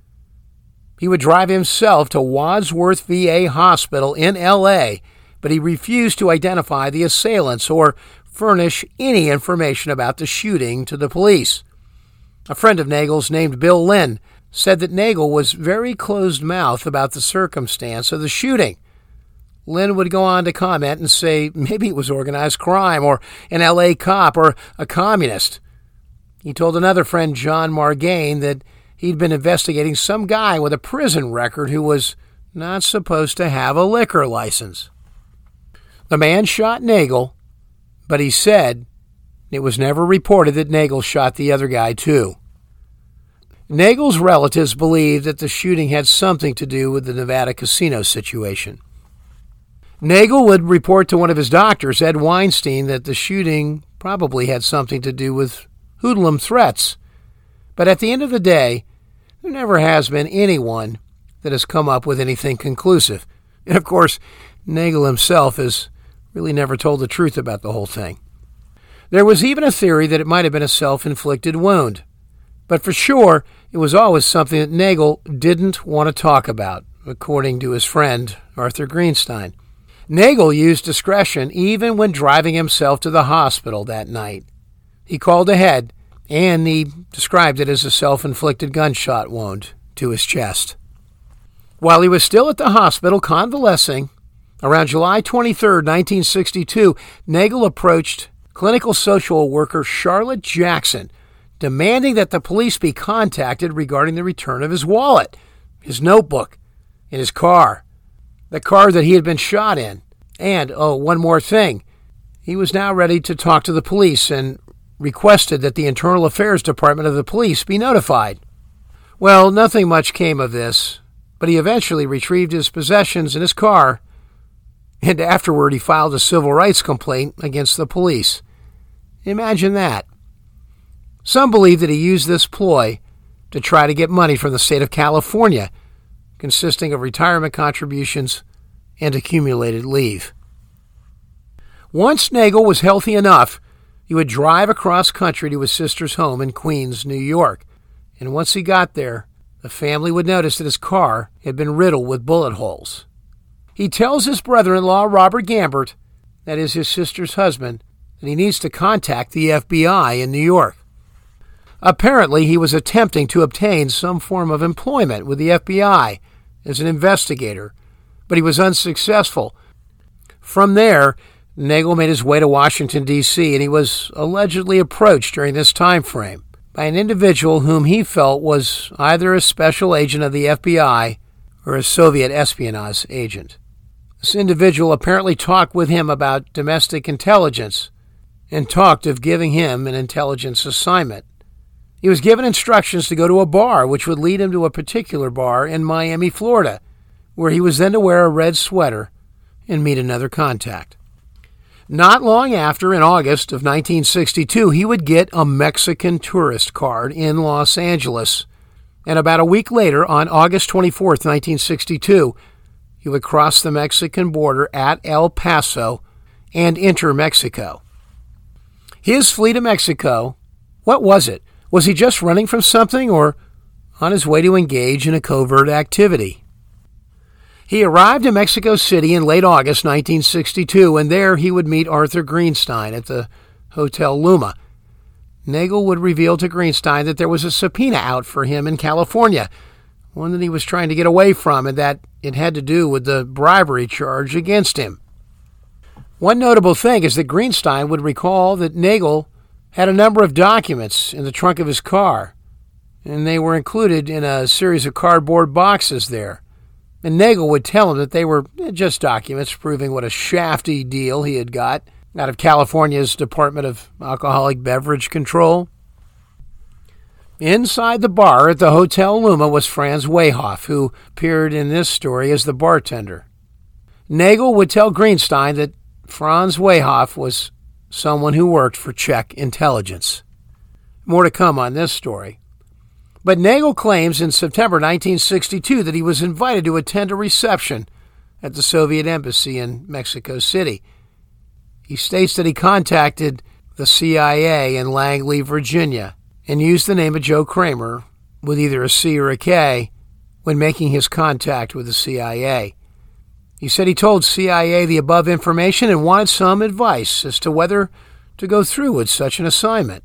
He would drive himself to Wadsworth VA Hospital in LA, but he refused to identify the assailants or furnish any information about the shooting to the police. A friend of Nagell's named Bill Lynn said that Nagell was very closed mouthed about the circumstance of the shooting Lynn would go on to comment and say maybe it was organized crime or an LA cop or a communist. He told another friend, John Margain, that he'd been investigating some guy with a prison record who was not supposed to have a liquor license. The man shot Nagell, but he said it was never reported that Nagell shot the other guy, too. Nagell's relatives believed that the shooting had something to do with the Nevada casino situation. Nagell would report to one of his doctors, Ed Weinstein, that the shooting probably had something to do with hoodlum threats. But at the end of the day, there never has been anyone that has come up with anything conclusive. And of course, Nagell himself has really never told the truth about the whole thing. There was even a theory that it might have been a self inflicted wound. But for sure, it was always something that Nagell didn't want to talk about, according to his friend Arthur Greenstein. Nagell used discretion even when driving himself to the hospital that night. He called ahead, and he described it as a self inflicted gunshot wound to his chest. While he was still at the hospital convalescing, around July 23, 1962, Nagell approached clinical social worker Charlotte Jackson, demanding that the police be contacted regarding the return of his wallet, his notebook, and his car the car that he had been shot in. And, oh, one more thing. He was now ready to talk to the police and requested that the Internal Affairs Department of the police be notified. Well, nothing much came of this, but he eventually retrieved his possessions in his car, and afterward he filed a civil rights complaint against the police. Imagine that. Some believe that he used this ploy to try to get money from the state of California consisting of retirement contributions and accumulated leave. Once Nagell was healthy enough, he would drive across country to his sister's home in Queens, New York. And once he got there, the family would notice that his car had been riddled with bullet holes. he tells his brother in law, Robert Gambert, that is his sister's husband, that he needs to contact the FBI in New York. Apparently, he was attempting to obtain some form of employment with the FBI as an investigator, but he was unsuccessful. From there, Nagell made his way to Washington, D.C., and he was allegedly approached during this time frame by an individual whom he felt was either a special agent of the FBI or a Soviet espionage agent. This individual apparently talked with him about domestic intelligence and talked of giving him an intelligence assignment. He was given instructions to go to a bar, which would lead him to a particular bar in Miami, Florida, where he was then to wear a red sweater and meet another contact. Not long after, in August of 1962, he would get a Mexican tourist card in Los Angeles. And about a week later, on August 24, 1962, he would cross the Mexican border at El Paso and enter Mexico. His flee to Mexico, what was it? Was he just running from something or on his way to engage in a covert activity? He arrived in Mexico City in late August 1962, and there he would meet Arthur Greenstein at the Hotel Luma. Nagell would reveal to Greenstein that there was a subpoena out for him in California, one that he was trying to get away from, and that it had to do with the bribery charge against him. One notable thing is that Greenstein would recall that Nagell had a number of documents in the trunk of his car, and they were included in a series of cardboard boxes there. And Nagell would tell him that they were just documents proving what a shafty deal he had got out of California's Department of Alcoholic Beverage Control. Inside the bar at the Hotel Luma was Franz Waehauf, who appeared in this story as the bartender. Nagell would tell Greenstein that Franz Waehauf was someone who worked for Czech intelligence. More to come on this story. But Nagell claims in September 1962 that he was invited to attend a reception at the Soviet embassy in Mexico City. He states that he contacted the CIA in Langley, Virginia, and used the name of Joe Kramer with either a C or a K when making his contact with the CIA. He said he told CIA the above information and wanted some advice as to whether to go through with such an assignment.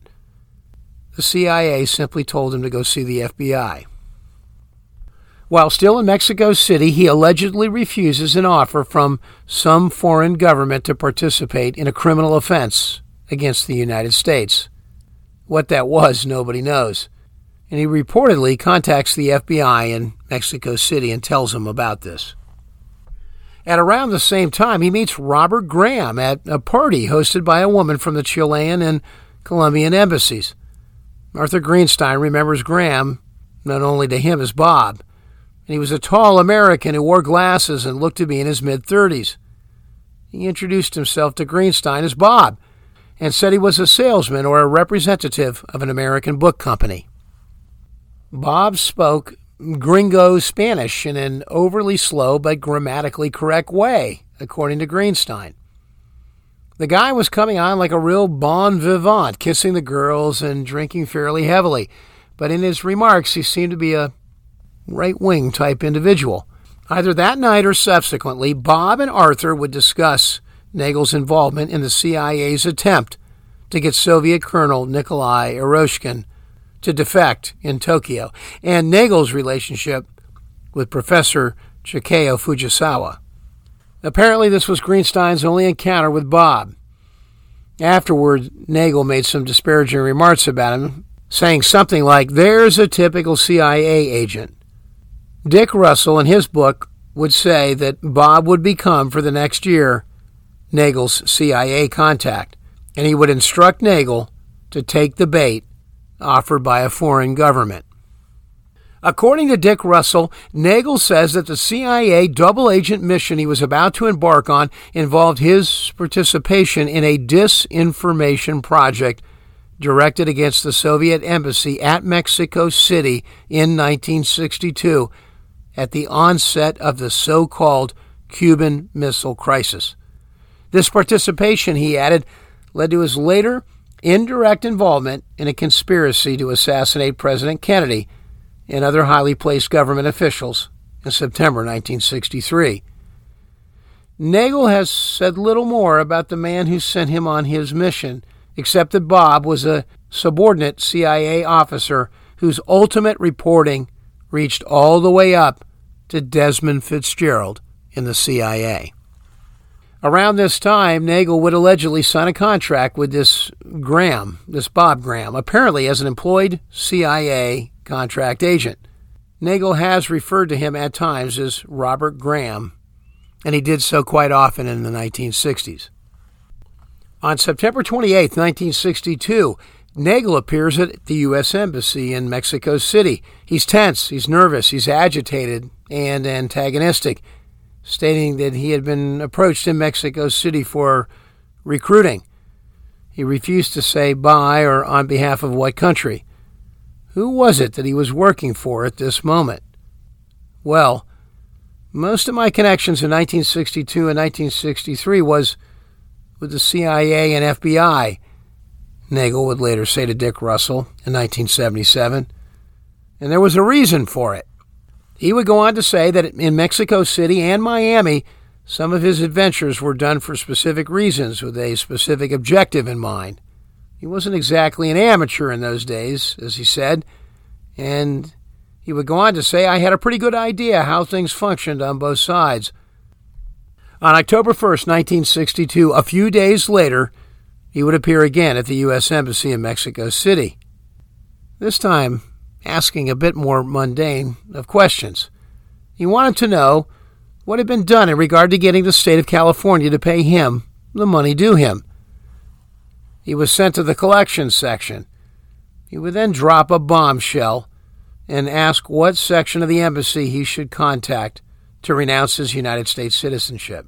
The CIA simply told him to go see the FBI. While still in Mexico City, he allegedly refuses an offer from some foreign government to participate in a criminal offense against the United States. What that was, nobody knows. And he reportedly contacts the FBI in Mexico City and tells them about this. At around the same time, he meets Robert Graham at a party hosted by a woman from the Chilean and Colombian embassies. Arthur Greenstein remembers Graham not only to him as Bob, and he was a tall American who wore glasses and looked to be in his mid 30s. He introduced himself to Greenstein as Bob and said he was a salesman or a representative of an American book company. Bob spoke gringo Spanish in an overly slow but grammatically correct way, according to Greenstein. The guy was coming on like a real bon vivant, kissing the girls and drinking fairly heavily, but in his remarks he seemed to be a right wing type individual. Either that night or subsequently, Bob and Arthur would discuss Nagell's involvement in the CIA's attempt to get Soviet Colonel Nikolai Eroshkin to defect in Tokyo, and Nagell's relationship with Professor Chikao Fujisawa. Apparently, this was Greenstein's only encounter with Bob. Afterward, Nagell made some disparaging remarks about him, saying something like, There's a typical CIA agent. Dick Russell, in his book, would say that Bob would become, for the next year, Nagell's CIA contact, and he would instruct Nagell to take the bait offered by a foreign government. According to Dick Russell, Nagell says that the CIA double agent mission he was about to embark on involved his participation in a disinformation project directed against the Soviet embassy at Mexico City in 1962 at the onset of the so called Cuban Missile Crisis. This participation, he added, led to his later indirect involvement in a conspiracy to assassinate President Kennedy and other highly placed government officials in September 1963. Nagell has said little more about the man who sent him on his mission, except that Bob was a subordinate CIA officer whose ultimate reporting reached all the way up to Desmond Fitzgerald in the CIA. Around this time, Nagell would allegedly sign a contract with this Graham, this Bob Graham, apparently as an employed CIA contract agent. Nagell has referred to him at times as Robert Graham, and he did so quite often in the 1960s. On September 28, 1962, Nagell appears at the U.S. Embassy in Mexico City. He's tense, he's nervous, he's agitated, and antagonistic stating that he had been approached in Mexico City for recruiting. He refused to say by or on behalf of what country. Who was it that he was working for at this moment? Well, most of my connections in 1962 and 1963 was with the CIA and FBI, Nagell would later say to Dick Russell in 1977. And there was a reason for it. He would go on to say that in Mexico City and Miami, some of his adventures were done for specific reasons with a specific objective in mind. He wasn't exactly an amateur in those days, as he said, and he would go on to say, I had a pretty good idea how things functioned on both sides. On October 1st, 1962, a few days later, he would appear again at the U.S. Embassy in Mexico City. This time, asking a bit more mundane of questions. He wanted to know what had been done in regard to getting the state of California to pay him the money due him. He was sent to the collections section. He would then drop a bombshell and ask what section of the embassy he should contact to renounce his United States citizenship.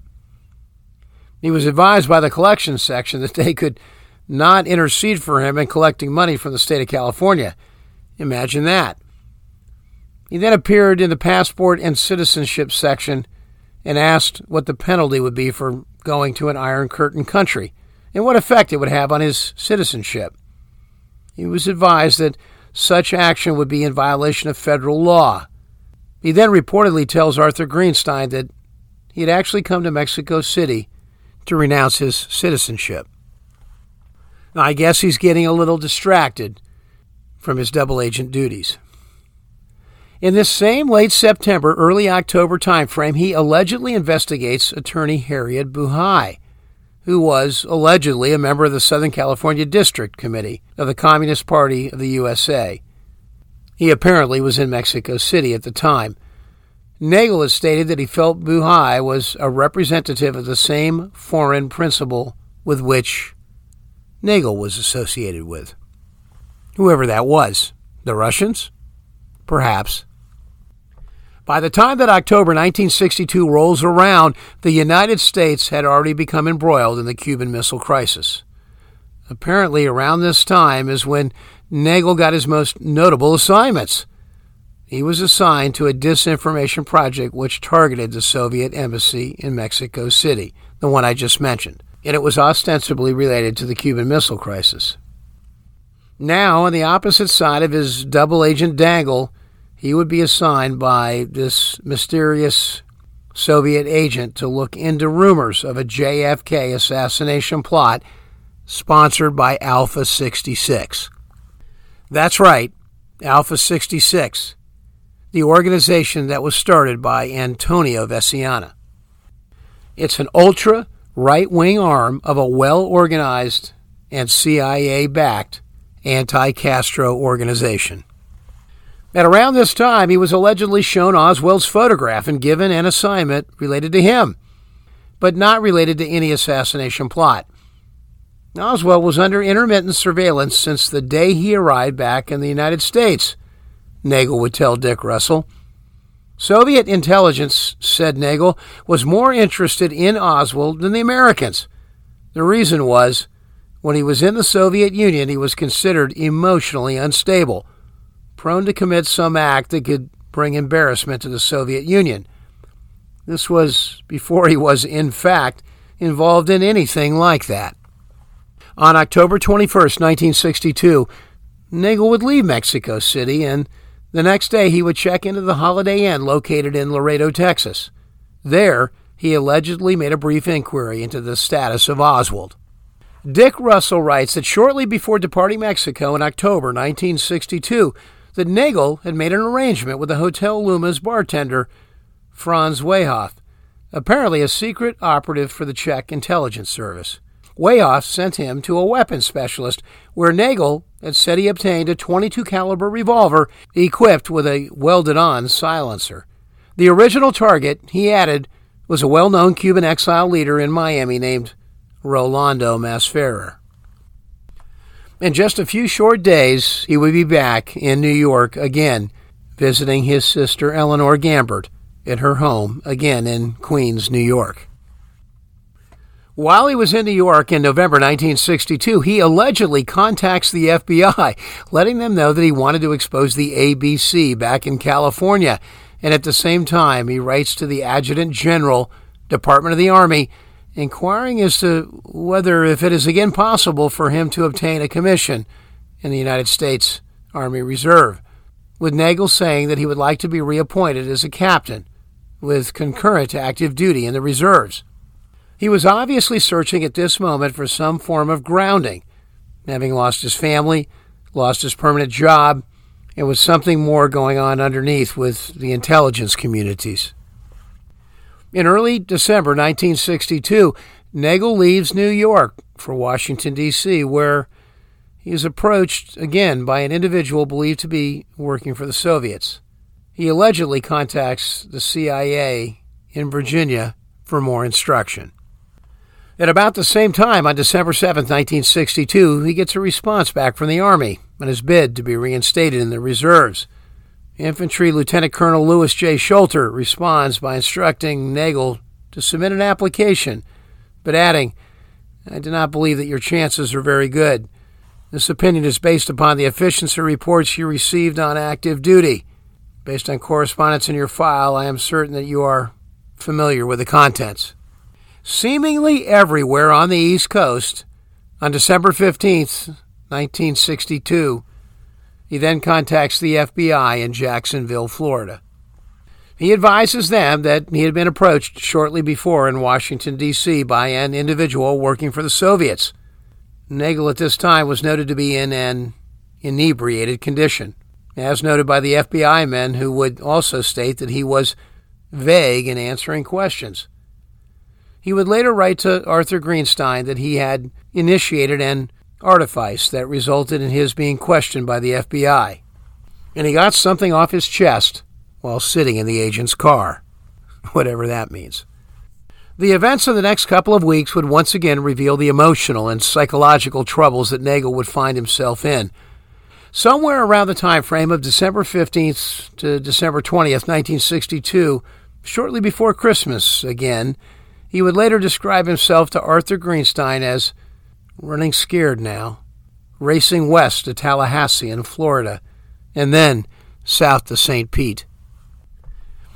He was advised by the collections section that they could not intercede for him in collecting money from the state of California Imagine that. He then appeared in the passport and citizenship section and asked what the penalty would be for going to an Iron Curtain country and what effect it would have on his citizenship. He was advised that such action would be in violation of federal law. He then reportedly tells Arthur Greenstein that he had actually come to Mexico City to renounce his citizenship. Now, I guess he's getting a little distracted from his double agent duties. In this same late September, early October timeframe, he allegedly investigates attorney Harriet Buhai, who was allegedly a member of the Southern California District Committee of the Communist Party of the USA. He apparently was in Mexico City at the time. Nagell has stated that he felt Buhai was a representative of the same foreign principle with which Nagell was associated with whoever that was. The Russians? Perhaps. By the time that October 1962 rolls around, the United States had already become embroiled in the Cuban Missile Crisis. Apparently, around this time is when Nagell got his most notable assignments. He was assigned to a disinformation project which targeted the Soviet embassy in Mexico City, the one I just mentioned, and it was ostensibly related to the Cuban Missile Crisis. Now, on the opposite side of his double agent dangle, he would be assigned by this mysterious Soviet agent to look into rumors of a JFK assassination plot sponsored by Alpha 66. That's right, Alpha 66, the organization that was started by Antonio Veciana. It's an ultra right wing arm of a well organized and CIA backed anti Castro organization. At around this time, he was allegedly shown Oswald's photograph and given an assignment related to him, but not related to any assassination plot. Oswald was under intermittent surveillance since the day he arrived back in the United States, Nagell would tell Dick Russell. Soviet intelligence, said Nagell, was more interested in Oswald than the Americans. The reason was when he was in the Soviet Union, he was considered emotionally unstable, prone to commit some act that could bring embarrassment to the Soviet Union. This was before he was, in fact, involved in anything like that. On October 21, 1962, Nagell would leave Mexico City, and the next day he would check into the Holiday Inn located in Laredo, Texas. There, he allegedly made a brief inquiry into the status of Oswald. Dick Russell writes that shortly before departing Mexico in October 1962, that Nagell had made an arrangement with the Hotel Luma's bartender, Franz Waehauf, apparently a secret operative for the Czech intelligence service. Waehauf sent him to a weapons specialist where Nagell had said he obtained a 22 caliber revolver equipped with a welded-on silencer. The original target, he added, was a well-known Cuban exile leader in Miami named Rolando Masferrer. In just a few short days, he would be back in New York again, visiting his sister Eleanor Gambert at her home, again in Queens, New York. While he was in New York in November 1962, he allegedly contacts the FBI, letting them know that he wanted to expose the ABC back in California. And at the same time, he writes to the Adjutant General, Department of the Army, inquiring as to whether if it is again possible for him to obtain a commission in the United States Army Reserve, with Nagell saying that he would like to be reappointed as a captain with concurrent active duty in the reserves. He was obviously searching at this moment for some form of grounding, having lost his family, lost his permanent job, and with something more going on underneath with the intelligence communities. In early December 1962, Nagell leaves New York for Washington, D.C., where he is approached again by an individual believed to be working for the Soviets. He allegedly contacts the CIA in Virginia for more instruction. At about the same time, on December 7, 1962, he gets a response back from the Army on his bid to be reinstated in the reserves. Infantry Lieutenant Colonel Lewis J. Schulter responds by instructing Nagell to submit an application, but adding, I do not believe that your chances are very good. This opinion is based upon the efficiency reports you received on active duty. Based on correspondence in your file, I am certain that you are familiar with the contents seemingly everywhere on the East Coast on December 15th, 1962. He then contacts the FBI in Jacksonville, Florida. He advises them that he had been approached shortly before in Washington, D.C. by an individual working for the Soviets. Nagell at this time was noted to be in an inebriated condition, as noted by the FBI men who would also state that he was vague in answering questions. He would later write to Arthur Greenstein that he had initiated an artifice that resulted in his being questioned by the FBI. And he got something off his chest while sitting in the agent's car, [laughs] whatever that means. The events of the next couple of weeks would once again reveal the emotional and psychological troubles that Nagell would find himself in. Somewhere around the time frame of December 15th to December 20th, 1962, shortly before Christmas again, he would later describe himself to Arthur Greenstein as running scared now, racing west to Tallahassee in Florida, and then south to St. Pete.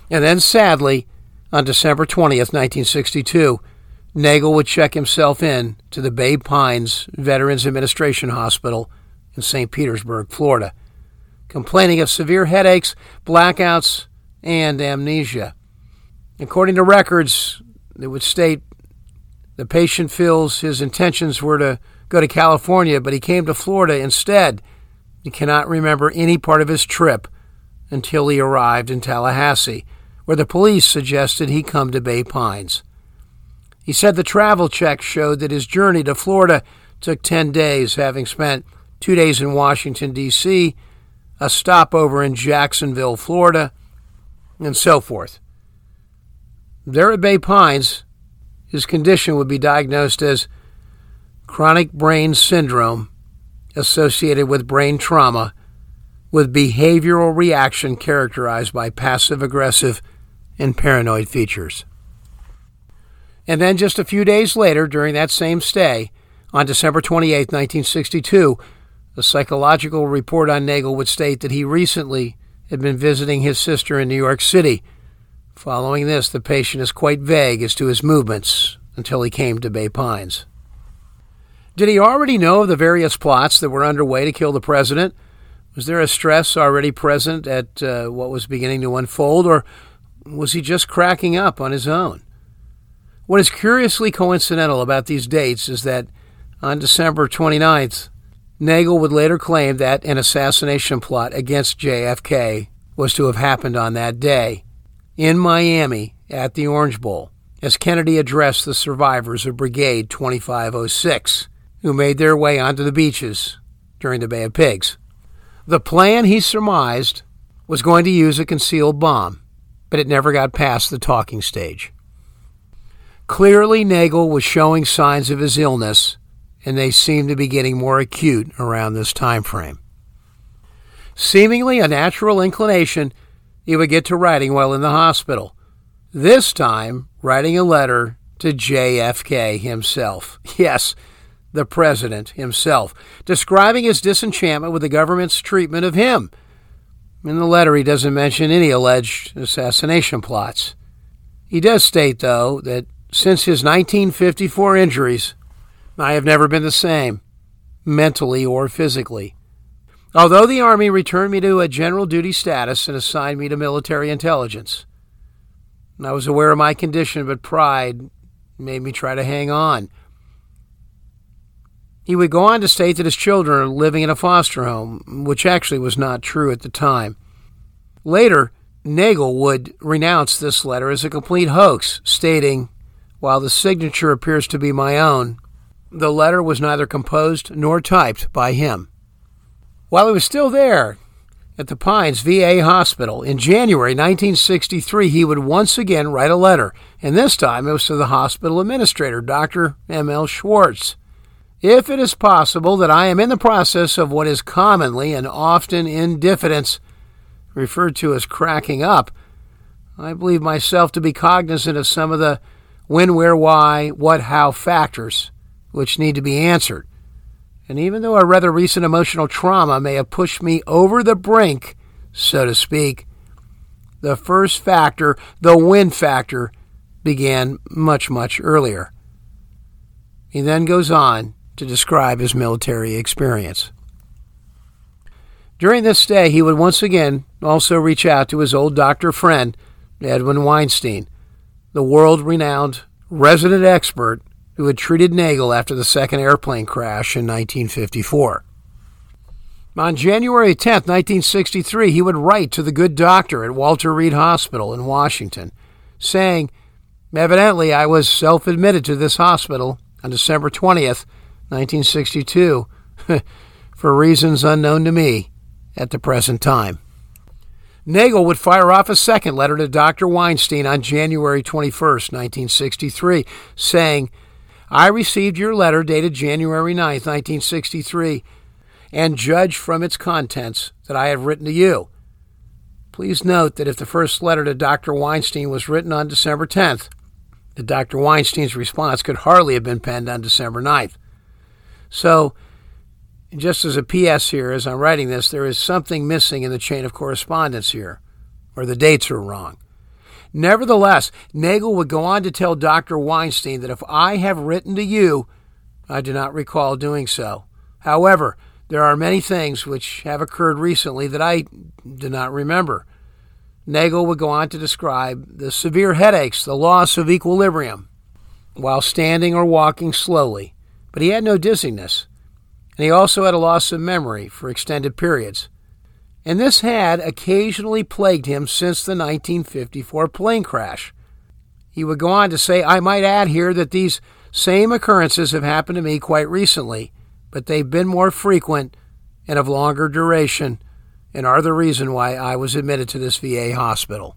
And then, sadly, on December 20th, 1962, Nagell would check himself in to the Bay Pines Veterans Administration Hospital in St. Petersburg, Florida, complaining of severe headaches, blackouts, and amnesia. According to records, that would state the patient feels his intentions were to go to California, but he came to Florida instead. He cannot remember any part of his trip until he arrived in Tallahassee, where the police suggested he come to Bay Pines. He said the travel check showed that his journey to Florida took 10 days, having spent two days in Washington, D.C., a stopover in Jacksonville, Florida, and so forth. There at Bay Pines, his condition would be diagnosed as chronic brain syndrome associated with brain trauma with behavioral reaction characterized by passive aggressive and paranoid features. And then just a few days later, during that same stay, on December 28, 1962, a psychological report on Nagell would state that he recently had been visiting his sister in New York City Following this, the patient is quite vague as to his movements until he came to Bay Pines. Did he already know of the various plots that were underway to kill the president? Was there a stress already present at uh, what was beginning to unfold, or was he just cracking up on his own? What is curiously coincidental about these dates is that on December 29th, Nagell would later claim that an assassination plot against JFK was to have happened on that day in Miami at the Orange Bowl as Kennedy addressed the survivors of Brigade 2506 who made their way onto the beaches during the Bay of Pigs. The plan, he surmised, was going to use a concealed bomb, but it never got past the talking stage. Clearly, Nagell was showing signs of his illness, and they seemed to be getting more acute around this time frame. Seemingly a natural inclination, he would get to writing while in the hospital. This time, writing a letter to JFK himself. [laughs] Yes, the president himself, describing his disenchantment with the government's treatment of him. In the letter, he doesn't mention any alleged assassination plots. He does state, though, that since his 1954 injuries, I have never been the same, mentally or physically. Although the Army returned me to a general duty status and assigned me to military intelligence, I was aware of my condition, but pride made me try to hang on. He would go on to state that his children are living in a foster home, which actually was not true at the time. Later, Nagell would renounce this letter as a complete hoax, stating, While the signature appears to be my own, the letter was neither composed nor typed by him. While he was still there at the Pines VA Hospital in January 1963, he would once again write a letter, and this time it was to the hospital administrator, Dr. M.L. Schwartz. If it is possible that I am in the process of what is commonly and often in diffidence referred to as cracking up, I believe myself to be cognizant of some of the when, where, why, what, how factors which need to be answered. And even though a rather recent emotional trauma may have pushed me over the brink, so to speak, the first factor, the when factor, began much, much earlier. He then goes on to describe his military experience. During this stay, he would once again also reach out to his old doctor friend, Edwin Weinstein, the world renowned resident expert who had treated Nagell after the second airplane crash in 1954. On January 10, 1963, he would write to the good doctor at Walter Reed Hospital in Washington, saying, Evidently, I was self admitted to this hospital on December 20th, 1962, [laughs] for reasons unknown to me at the present time. Nagell would fire off a second letter to Dr. Weinstein on January 21, 1963, saying, I received your letter dated January 9, 1963, and judge from its contents that I have written to you. Please note that if the first letter to Dr. Weinstein was written on December 10th, the Dr. Weinstein's response could hardly have been penned on December 9th. So, just as a PS here, as I'm writing this, there is something missing in the chain of correspondence here, or the dates are wrong. Nevertheless, Nagell would go on to tell Dr. Weinstein that if I have written to you, I do not recall doing so. However, there are many things which have occurred recently that I do not remember. Nagell would go on to describe the severe headaches, the loss of equilibrium while standing or walking slowly, but he had no dizziness, and he also had a loss of memory for extended periods. And this had occasionally plagued him since the 1954 plane crash. He would go on to say, I might add here that these same occurrences have happened to me quite recently, but they've been more frequent and of longer duration and are the reason why I was admitted to this VA hospital.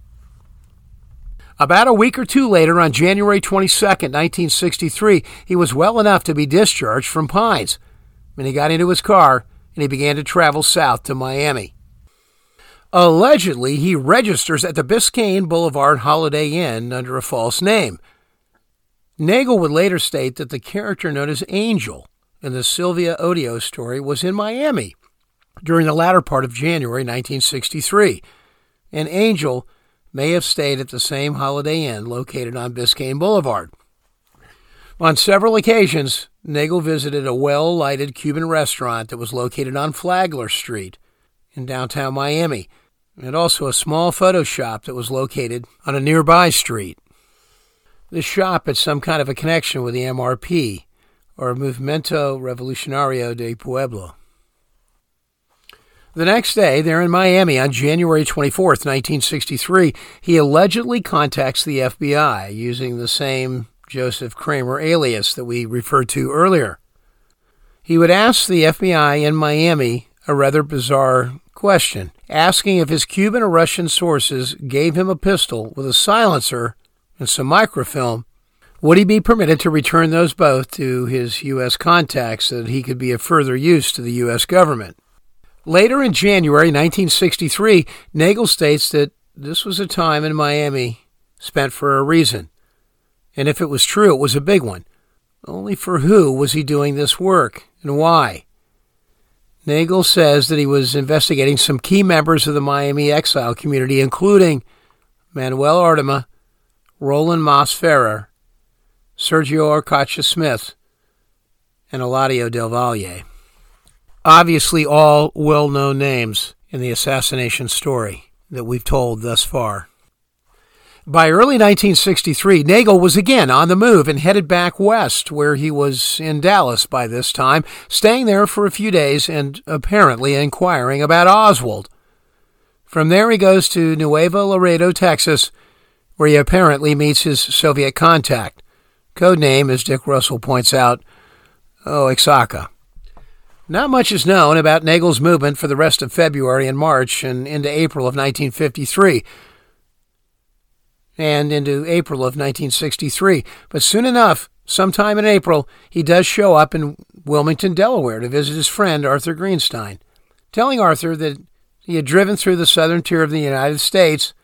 About a week or two later, on January 22, 1963, he was well enough to be discharged from Pines. And he got into his car and he began to travel south to Miami. Allegedly, he registers at the Biscayne Boulevard Holiday Inn under a false name. Nagell would later state that the character known as Angel in the Sylvia Odio story was in Miami during the latter part of January 1963, and Angel may have stayed at the same Holiday Inn located on Biscayne Boulevard. On several occasions, Nagell visited a well lighted Cuban restaurant that was located on Flagler Street in downtown Miami, and also a small photo shop that was located on a nearby street. This shop had some kind of a connection with the MRP, or Movimiento Revolucionario de Pueblo. The next day, there in Miami on January 24, 1963, he allegedly contacts the FBI using the same Joseph Kramer alias that we referred to earlier. He would ask the FBI in Miami a rather bizarre question, asking if his Cuban or Russian sources gave him a pistol with a silencer and some microfilm, would he be permitted to return those both to his U.S. contacts so that he could be of further use to the U.S. government? Later in January 1963, Nagell states that this was a time in Miami spent for a reason. And if it was true, it was a big one. Only for who was he doing this work and why? Nagell says that he was investigating some key members of the Miami exile community, including Manuel Artime, Roland Masferrer, Sergio Arcacha Smith, and Eladio Del Valle obviously all well known names in the assassination story that we've told thus far. By early 1963, Nagell was again on the move and headed back west, where he was in Dallas by this time, staying there for a few days and apparently inquiring about Oswald. From there, he goes to Nuevo Laredo, Texas, where he apparently meets his Soviet contact. Code name, as Dick Russell points out, oh, Oaxaca. Not much is known about Nagell's movement for the rest of February and March and into April of 1953 and into April of 1963. But soon enough, sometime in April, he does show up in Wilmington, Delaware to visit his friend Arthur Greenstein, telling Arthur that he had driven through the southern tier of the United States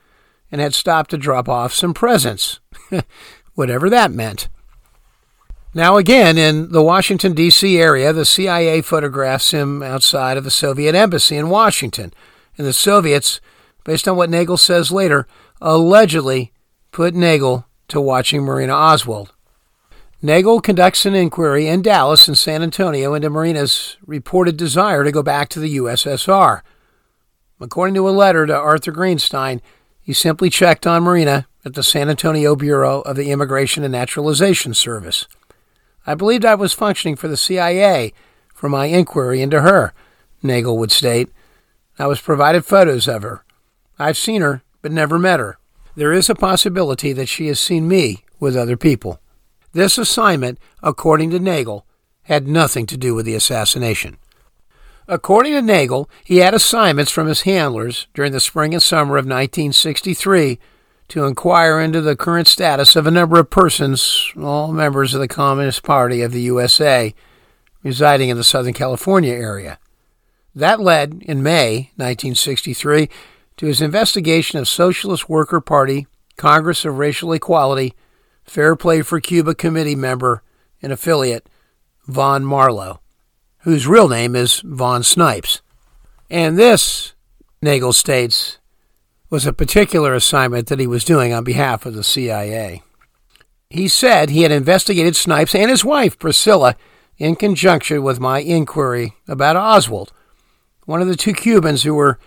and had stopped to drop off some presents, [laughs] whatever that meant. Now, again, in the Washington, D.C. area, the CIA photographs him outside of the Soviet embassy in Washington. And the Soviets, based on what Nagell says later, allegedly put Nagell to watching Marina Oswald. Nagell conducts an inquiry in Dallas and San Antonio into Marina's reported desire to go back to the USSR. According to a letter to Arthur Greenstein, he simply checked on Marina at the San Antonio Bureau of the Immigration and Naturalization Service. I believed I was functioning for the CIA for my inquiry into her, Nagell would state. I was provided photos of her. I've seen her, but never met her. There is a possibility that she has seen me with other people. This assignment, according to Nagell, had nothing to do with the assassination. According to Nagell, he had assignments from his handlers during the spring and summer of 1963 to inquire into the current status of a number of persons, all members of the Communist Party of the USA, residing in the Southern California area. That led, in May 1963, to his investigation of Socialist Worker Party, Congress of Racial Equality, Fair Play for Cuba committee member and affiliate, Vaughn Marlowe, whose real name is Vaughn Snipes. And this, Nagell states, was a particular assignment that he was doing on behalf of the CIA. He said he had investigated Snipes and his wife, Priscilla, in conjunction with my inquiry about Oswald, one of the two Cubans who were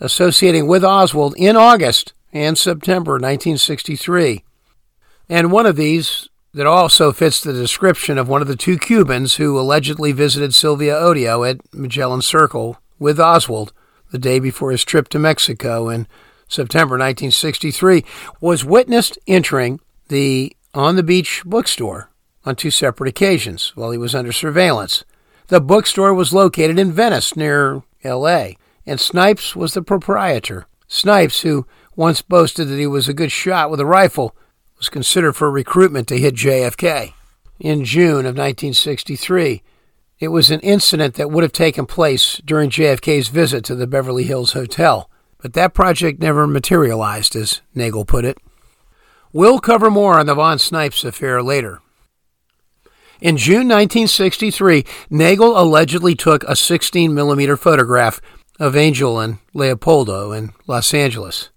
associating with Oswald in August and September 1963. And one of these that also fits the description of one of the two Cubans who allegedly visited Sylvia Odio at Magellan Circle with Oswald the day before his trip to Mexico in September 1963, was witnessed entering the On the Beach bookstore on two separate occasions while he was under surveillance. The bookstore was located in Venice near L.A., and Snipes was the proprietor. Snipes, who once boasted that he was a good shot with a rifle, was considered for recruitment to hit JFK. In June of 1963, it was an incident that would have taken place during JFK's visit to the Beverly Hills Hotel. But that project never materialized, as Nagell put it. We'll cover more on the Vaughn Snipes affair later. In June 1963, Nagell allegedly took a 16 millimeter photograph of Angel and Leopoldo in Los Angeles.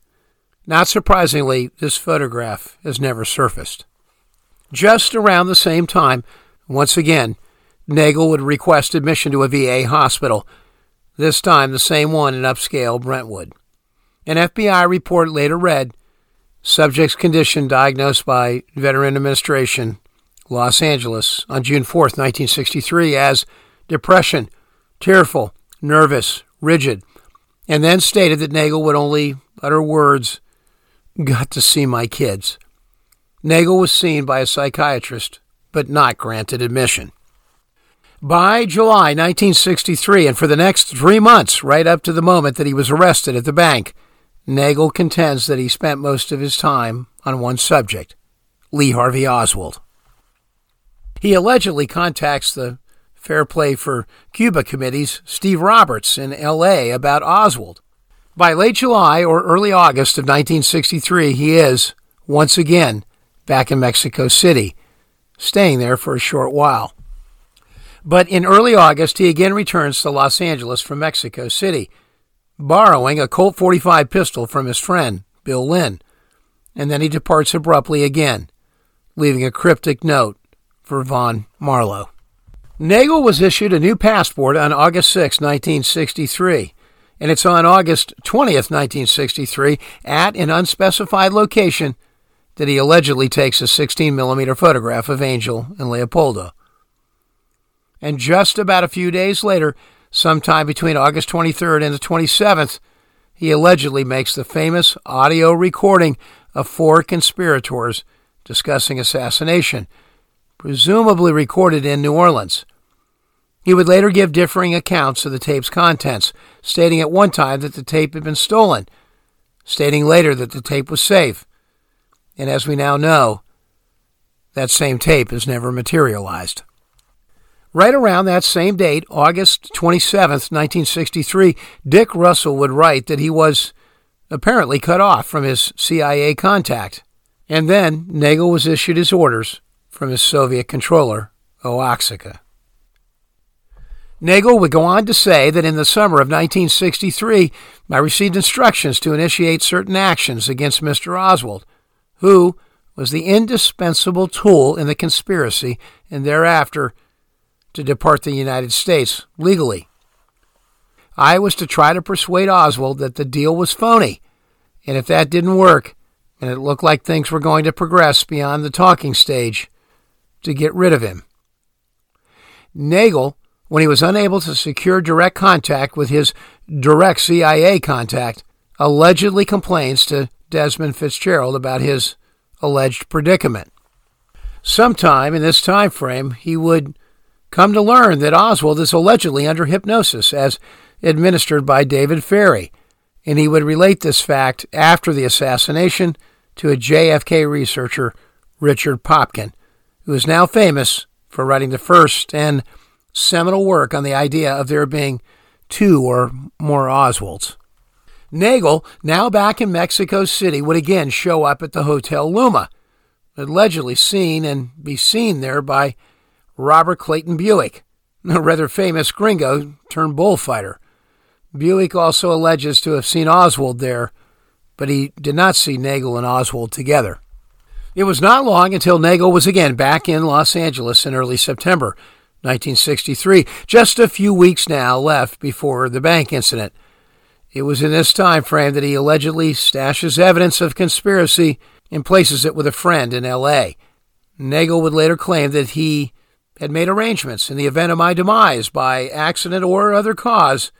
Not surprisingly, this photograph has never surfaced. Just around the same time, once again, Nagell would request admission to a VA hospital, this time the same one in upscale Brentwood. An FBI report later read Subject's condition diagnosed by Veteran Administration, Los Angeles, on June 4, 1963, as depression, tearful, nervous, rigid, and then stated that Nagell would only utter words, Got to see my kids. Nagell was seen by a psychiatrist, but not granted admission. By July 1963, and for the next three months, right up to the moment that he was arrested at the bank, Nagell contends that he spent most of his time on one subject Lee Harvey Oswald. He allegedly contacts the Fair Play for Cuba Committee's Steve Roberts in L.A. about Oswald. By late July or early August of 1963, he is, once again, back in Mexico City, staying there for a short while. But in early August, he again returns to Los Angeles from Mexico City, borrowing a Colt 45 pistol from his friend, Bill Lynn, and then he departs abruptly again, leaving a cryptic note for Vaughn Marlowe. Nagell was issued a new passport on August 6, 1963, and it's on August 20th, 1963, at an unspecified location that he allegedly takes a 16 millimeter photograph of Angel and Leopoldo. And just about a few days later, sometime between August 23rd and the 27th, he allegedly makes the famous audio recording of four conspirators discussing assassination presumably recorded in New Orleans. He would later give differing accounts of the tape's contents, stating at one time that the tape had been stolen, stating later that the tape was safe. And as we now know, that same tape has never materialized. Right around that same date, August 27, 1963, Dick Russell would write that he was apparently cut off from his CIA contact. And then Nagell was issued his orders from his Soviet controller, Oaxaca. Nagell would go on to say that in the summer of 1963, I received instructions to initiate certain actions against Mr. Oswald, who was the indispensable tool in the conspiracy, and thereafter to depart the United States legally. I was to try to persuade Oswald that the deal was phony, and if that didn't work, and it looked like things were going to progress beyond the talking stage, to get rid of him. Nagell, when he was unable to secure direct contact with his direct CIA contact, allegedly complains to Desmond Fitzgerald about his alleged predicament. Sometime in this time frame, he would come to learn that Oswald is allegedly under hypnosis as administered by David Ferrie, and he would relate this fact after the assassination to a JFK researcher, Richard Popkin, who is now famous for writing the first and seminal work on the idea of there being two or more Oswalds. Nagell, now back in Mexico City, would again show up at the Hotel Luma, allegedly seen and be seen there by Robert Clayton Buick, a rather famous gringo turned bullfighter. Buick also alleges to have seen Oswald there, but he did not see Nagell and Oswald together. It was not long until Nagell was again back in Los Angeles in early September 1963, just a few weeks now left before the bank incident. It was in this time frame that he allegedly stashes evidence of conspiracy and places it with a friend in L.A. Nagell would later claim that he had made arrangements in the event of my demise by accident or other cause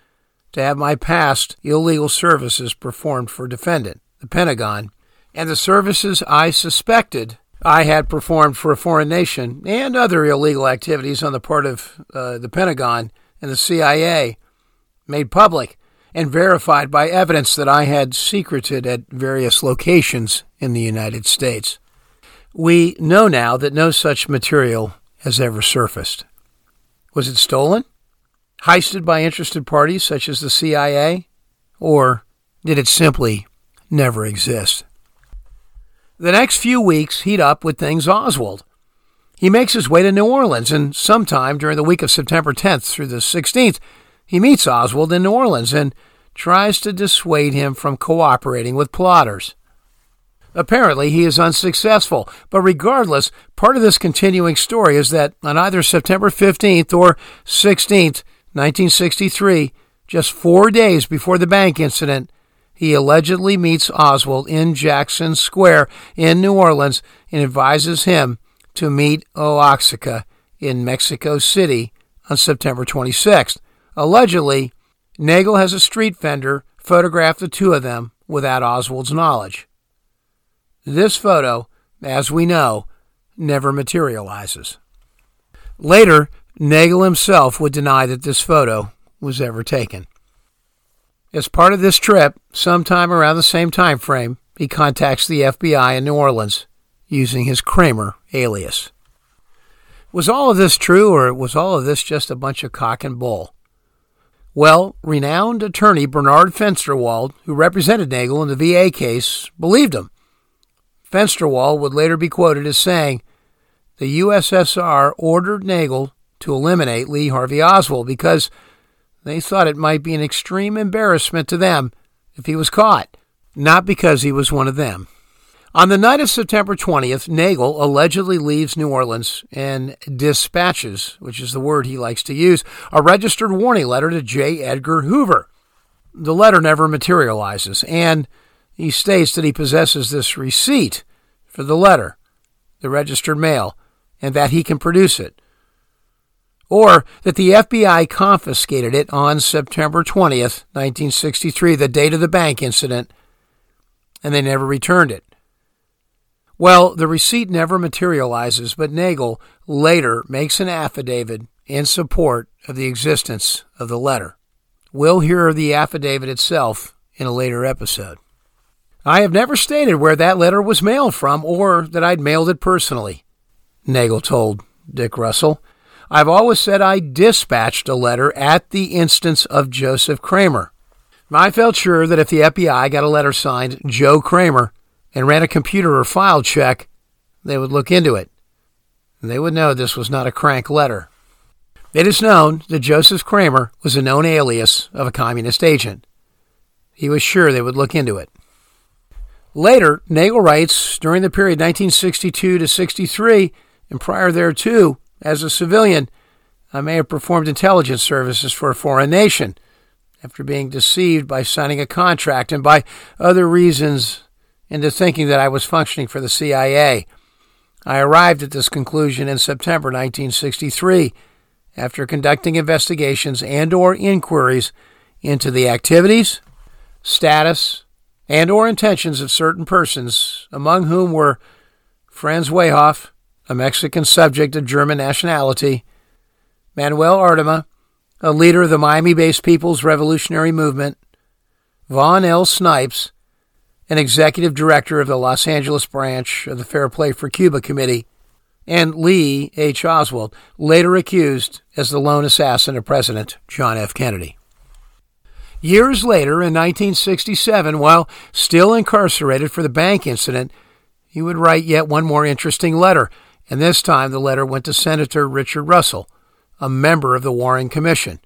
to have my past illegal services performed for defendant, the Pentagon, and the services I suspected I had performed for a foreign nation and other illegal activities on the part of uh, the Pentagon and the CIA made public and verified by evidence that I had secreted at various locations in the United States. We know now that no such material has ever surfaced. Was it stolen? Heisted by interested parties such as the CIA? Or did it simply never exist? The next few weeks heat up with things Oswald. He makes his way to New Orleans, and sometime during the week of September 10th through the 16th, he meets Oswald in New Orleans and tries to dissuade him from cooperating with plotters. Apparently, he is unsuccessful, but regardless, part of this continuing story is that on either September 15th or 16th, 1963, just four days before the bank incident, he allegedly meets Oswald in Jackson Square in New Orleans and advises him to meet Oaxaca in Mexico City on September 26th. Allegedly, Nagell has a street vendor photograph the two of them without Oswald's knowledge. This photo, as we know, never materializes. Later, Nagell himself would deny that this photo was ever taken. As part of this trip, sometime around the same time frame, he contacts the FBI in New Orleans using his Kramer alias. Was all of this true, or was all of this just a bunch of cock and bull? Well, renowned attorney Bernard Fensterwald, who represented Nagell in the VA case, believed him. Fensterwald would later be quoted as saying, The USSR ordered Nagell to eliminate Lee Harvey Oswald because they thought it might be an extreme embarrassment to them if he was caught, not because he was one of them. On the night of September 20th, Nagell allegedly leaves New Orleans and dispatches, which is the word he likes to use, a registered warning letter to J. Edgar Hoover. The letter never materializes, and he states that he possesses this receipt for the letter, the registered mail, and that he can produce it or that the FBI confiscated it on September 20th, 1963, the date of the bank incident, and they never returned it. Well, the receipt never materializes, but Nagell later makes an affidavit in support of the existence of the letter. We'll hear the affidavit itself in a later episode. I have never stated where that letter was mailed from or that I'd mailed it personally, Nagell told Dick Russell. I've always said I dispatched a letter at the instance of Joseph Kramer. I felt sure that if the FBI got a letter signed Joe Kramer and ran a computer or file check, they would look into it. They would know this was not a crank letter. It is known that Joseph Kramer was a known alias of a communist agent. He was sure they would look into it. Later, Nagell writes during the period 1962 to 63 and prior thereto, as a civilian, I may have performed intelligence services for a foreign nation after being deceived by signing a contract and by other reasons into thinking that I was functioning for the CIA. I arrived at this conclusion in September 1963 after conducting investigations and or inquiries into the activities, status, and or intentions of certain persons among whom were Franz Waehauf, a Mexican subject of German nationality, Manuel Artime, a leader of the Miami based People's Revolutionary Movement, Vaughn L. Snipes, an executive director of the Los Angeles branch of the Fair Play for Cuba Committee, and Lee H. Oswald, later accused as the lone assassin of President John F. Kennedy. Years later, in 1967, while still incarcerated for the bank incident, he would write yet one more interesting letter and this time the letter went to Senator Richard Russell, a member of the Warren Commission.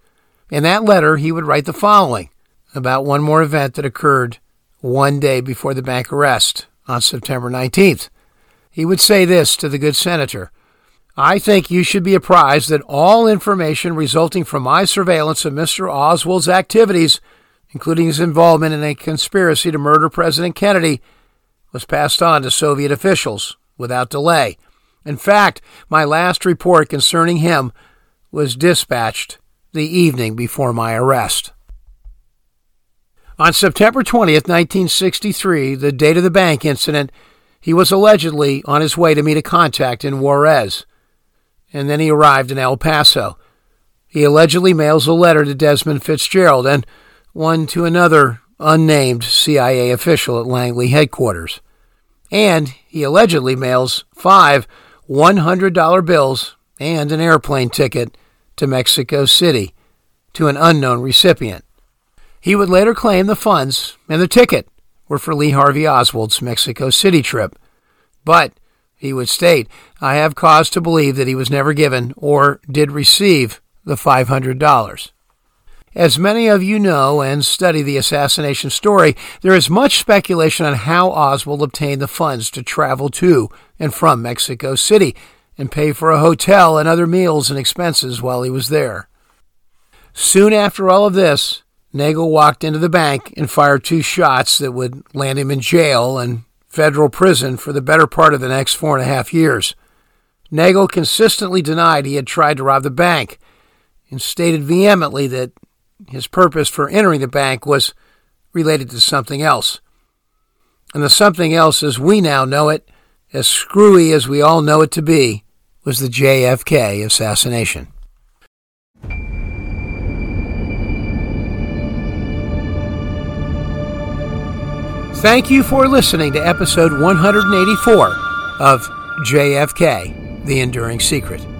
In that letter, he would write the following about one more event that occurred one day before the bank arrest on September 19th. He would say this to the good senator I think you should be apprised that all information resulting from my surveillance of Mr. Oswald's activities, including his involvement in a conspiracy to murder President Kennedy, was passed on to Soviet officials without delay. In fact, my last report concerning him was dispatched the evening before my arrest. On September 20th, 1963, the date of the bank incident, he was allegedly on his way to meet a contact in Juarez, and then he arrived in El Paso. He allegedly mails a letter to Desmond Fitzgerald and one to another unnamed CIA official at Langley headquarters. And he allegedly mails five $100 bills and an airplane ticket to Mexico City to an unknown recipient. He would later claim the funds and the ticket were for Lee Harvey Oswald's Mexico City trip. But, he would state, I have cause to believe that he was never given or did receive the $500. As many of you know and study the assassination story, there is much speculation on how Oswald obtained the funds to travel to and from Mexico City and pay for a hotel and other meals and expenses while he was there. Soon after all of this, Nagell walked into the bank and fired two shots that would land him in jail and federal prison for the better part of the next four and a half years. Nagell consistently denied he had tried to rob the bank and stated vehemently that his purpose for entering the bank was related to something else. And the something else, as we now know it, as screwy as we all know it to be, was the JFK assassination. Thank you for listening to episode 184 of JFK The Enduring Secret.